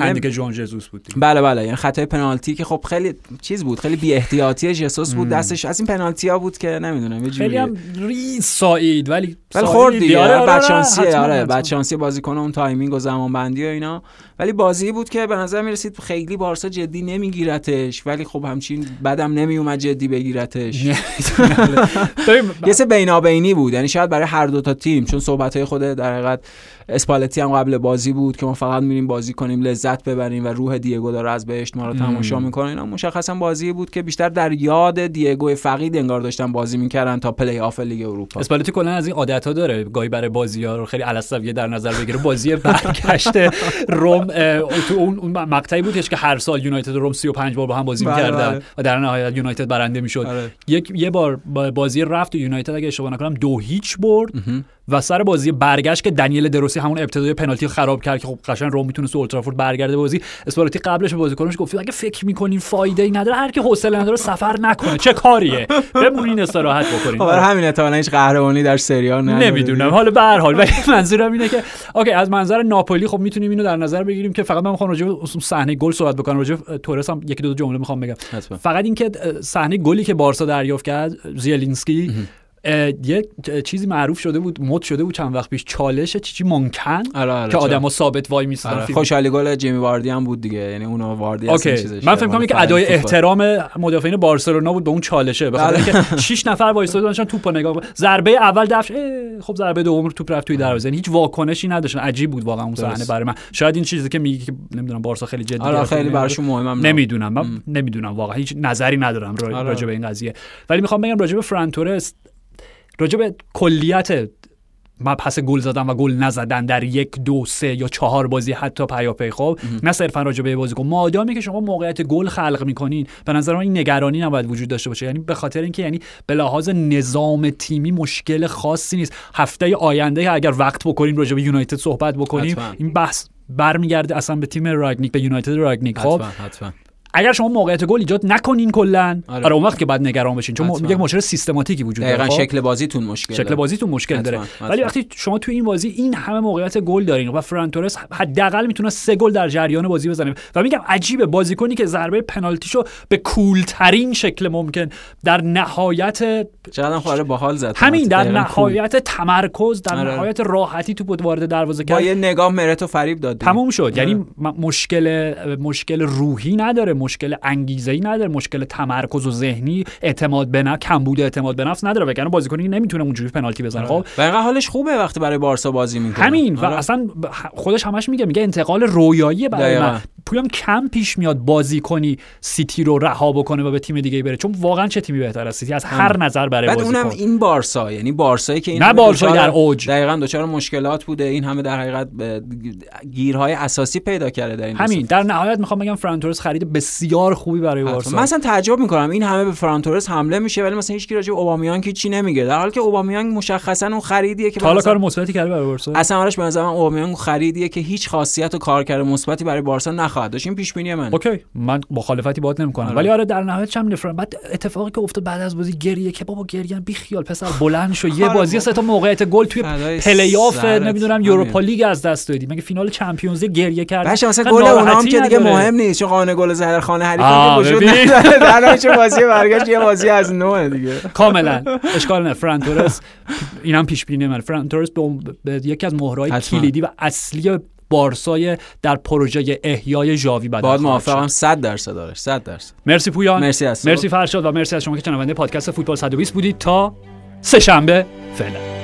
هم که جوان جسوس بود بله بله یعنی خطای پنالتی که خب خیلی چیز بود خیلی بی احتیاطی جسوس بود دستش از این پنالتی ها بود که نمی‌دونم یه خیلی هم ریز ولی ولی خورد دیگه. آره بدشانسی آره بدشانسی بازیکن اون timing و زمان بندی و اینا. ولی بازی بود که به نظر می‌رسید خیلی بارسا جدی نمیگیرتش. ولی خب همچین بدم نمیومد جدی بگیرتش. یه حس بینابینی بود. یعنی شاید برای هر دو تا تیم چون صحبت های خود در حقیقت اسپالتی هم قبل بازی بود که ما فقط میریم بازی کنیم لذت ببریم و روح دیگو داره از بهشت ما رو تماشا می‌کنه. اینا مشخصا بازی بود که بیشتر در یاد دیگو فقید انگار داشتن بازی می‌کردن تا پلی آف لیگ اروپا. اسپالتی کلا از این عادت ها داره. گاهی برای بازی ها رو خیلی علی‌السویه در نظر بگیره. بازی برگشت روم تو اون مقطعی بودش که هر سال یونایتد و روم 35 بار با هم بازی بله، می‌کردن بله. و در نهایت یونایتد برنده می‌شد. آره. یک یه بار بازی رفت و یونایتد اگه اشتباه نکنم دو هیچ برد و سر بازی برگشت که دنیل ده‌روسی همون ابتدای پنالتی خراب کرد که خب قشنگ روم می‌تونه تو اولدترافورد برگرده بازی. اسپالتی قبلش به بازیکنش گفت اگه فکر می‌کنین فایده ای نداره هر کی حوصله نداره سفر نکنه. چه کاریه؟ بمونین استراحت بکنین. خب همین احتمالاً هیچ قهرمانی در سری آ نمی‌دونم. حالا به هر حال ولی منظورم اینه که okay از منظر ناپولی خب می‌تونیم اینو در نظر بگیریم که فقط من می‌خوام راجع به صحنه گل صحبت بکنم. راجع تورس هم یکی دو جمله می‌خوام بگم. فقط اینکه صحنه گلی که بارسا دریافت کرد زیلینسکی یه چیزی معروف شده بود مد شده بود چند وقت پیش چالش چیچی مانکن آره آره که آدمو ثابت وای میستن آره خوشحالی گل جیمی واردی هم بود دیگه یعنی اونو واردی اصلا چیزش من فکر کنم که ادای احترام مدافعین بارسلونا بود به اون چالشه. بخاطر بله. اینکه 6 نفر وایساده داشتن توپو نگاه ضربه اول دفش خب ضربه دوم توپ رفت توی دروازه. یعنی هیچ واکنشی نداشتن. عجیب بود واقعا اون صحنه برای من. شاید این چیزی که میگی که نمی‌دونم بارسا خیلی جدی آره خیلی براشون مهمم نمی‌دونم. من نمی‌دونم واقعا. هیچ نظری ندارم آره. راجع به این قضیه. ولی می‌خوام بگم راجع به فرانتورست راجع به کلیت مبحث گل زدن و گل نزدن در یک دو سه یا چهار بازی حتی پیاپی خب نه صرفا راجع به بازیکن. مادامی که شما موقعیت گل خلق می‌کنین به نظر من این نگرانی نباید وجود داشته باشه. یعنی به خاطر اینکه یعنی به لحاظ نظام تیمی مشکل خاصی نیست. هفته آینده اگر وقت بکنیم راجع به یونایتد صحبت بکنیم این بحث برمیگرده اصلا به تیم راگنیک به یونایتد راگنیک خب. اگر شما موقعیت گل ایجاد نکنین کلا آره. آره اون وقت که بعد نگران بشین چون میگه مشکل سیستماتیکی وجود داره. خب؟ شکل بازیتون مشکل شکل بازیتون مشکل داره. ولی وقتی شما تو این بازی این همه موقعیت گل دارین و فرانتورس حداقل می‌تونه سه گل در جریان بازی بزنه. و میگم عجیبه بازیکنی که ضربه پنالتیشو به کولترین شکل ممکن در نهایت چقدر خوره باحال زد. همین در نهایت تمرکز در آره. نهایت راحتی تو وارد دروازه کرد. با یه نگاه مرتو فریب داد. تموم شد. یعنی آره. مشکل مشکل روحی نداره. مشکل انگیزه ای نداره مشکل تمرکز و ذهنی اعتماد به نفس کمبود اعتماد به نفس نداره وگرنه بازیکنی نمی‌تونه اونجوری پنالتی بزنه. خب؟ و حالش خوبه وقتی برای بارسا بازی می‌کنه. همین. و اصلا خودش همش میگه میگه انتقال رویایی برای من. پویان کم پیش میاد بازی کنی سیتی رو رها بکنه و به تیم دیگه بره چون واقعا چه تیمی بهتر از سیتی؟ از هر نظر برای بعد اونم این بارسا یعنی بارسایی که این نه بارسا در اوج. دقیقاً دچار مشکلات بوده. این همه در حقیقت گیرهای اساسی پیدا کرده در این همین. در نهایت می‌خوام بگم فرانتورس خرید بسیار خوبی برای بارسا مثلا تعجب می‌کنم. این همه به فرانتورس حمله میشه ولی مثلا هیچ کی راجع اوبامیان کی چی نمیگه. در حالی که اوبامیان مشخصا اون خریدیه که حالا کار مثبتی کرده برای بارسا اصلا آرش به نظر من اوبامیان خریدیه که هیچ خاصیت و کارکرد مثبتی برای بارسا نخواهد داشت. این پیش بینی من اوکی. من مخالفتی باهات نمی‌کنم. آره. ولی آره در نهایت چم نفرم بعد اتفاقی که افتاد بعد از بازی گریه که بابا گریان بی خیال پسر بلند شو. یه بازی سه تا موقعیت گل توی پلی آف نمی‌دونم Europa League از دست دادی. مگه فینال Champions League گریه کرد باشه مثلا گل اونام که دیگه مهم نیست چون قانون گل زهر خانه حریف وجود نداره. چه بازی برگشت یه بازی از نو دیگه. کاملا. اشکال نه. فران تورس اینم پیش بینی من فران تورس به یکی از مهره‌های کلیدی و اصلی بارسای در پروژه احیای ژاوی بعد باید موافقم 100 درصد آرش 100 درصد. مرسی پویان. مرسی مرسی فرشاد و مرسی از شما که شنونده پادکست فوتبال 120 بودید. تا سه شنبه فعلا.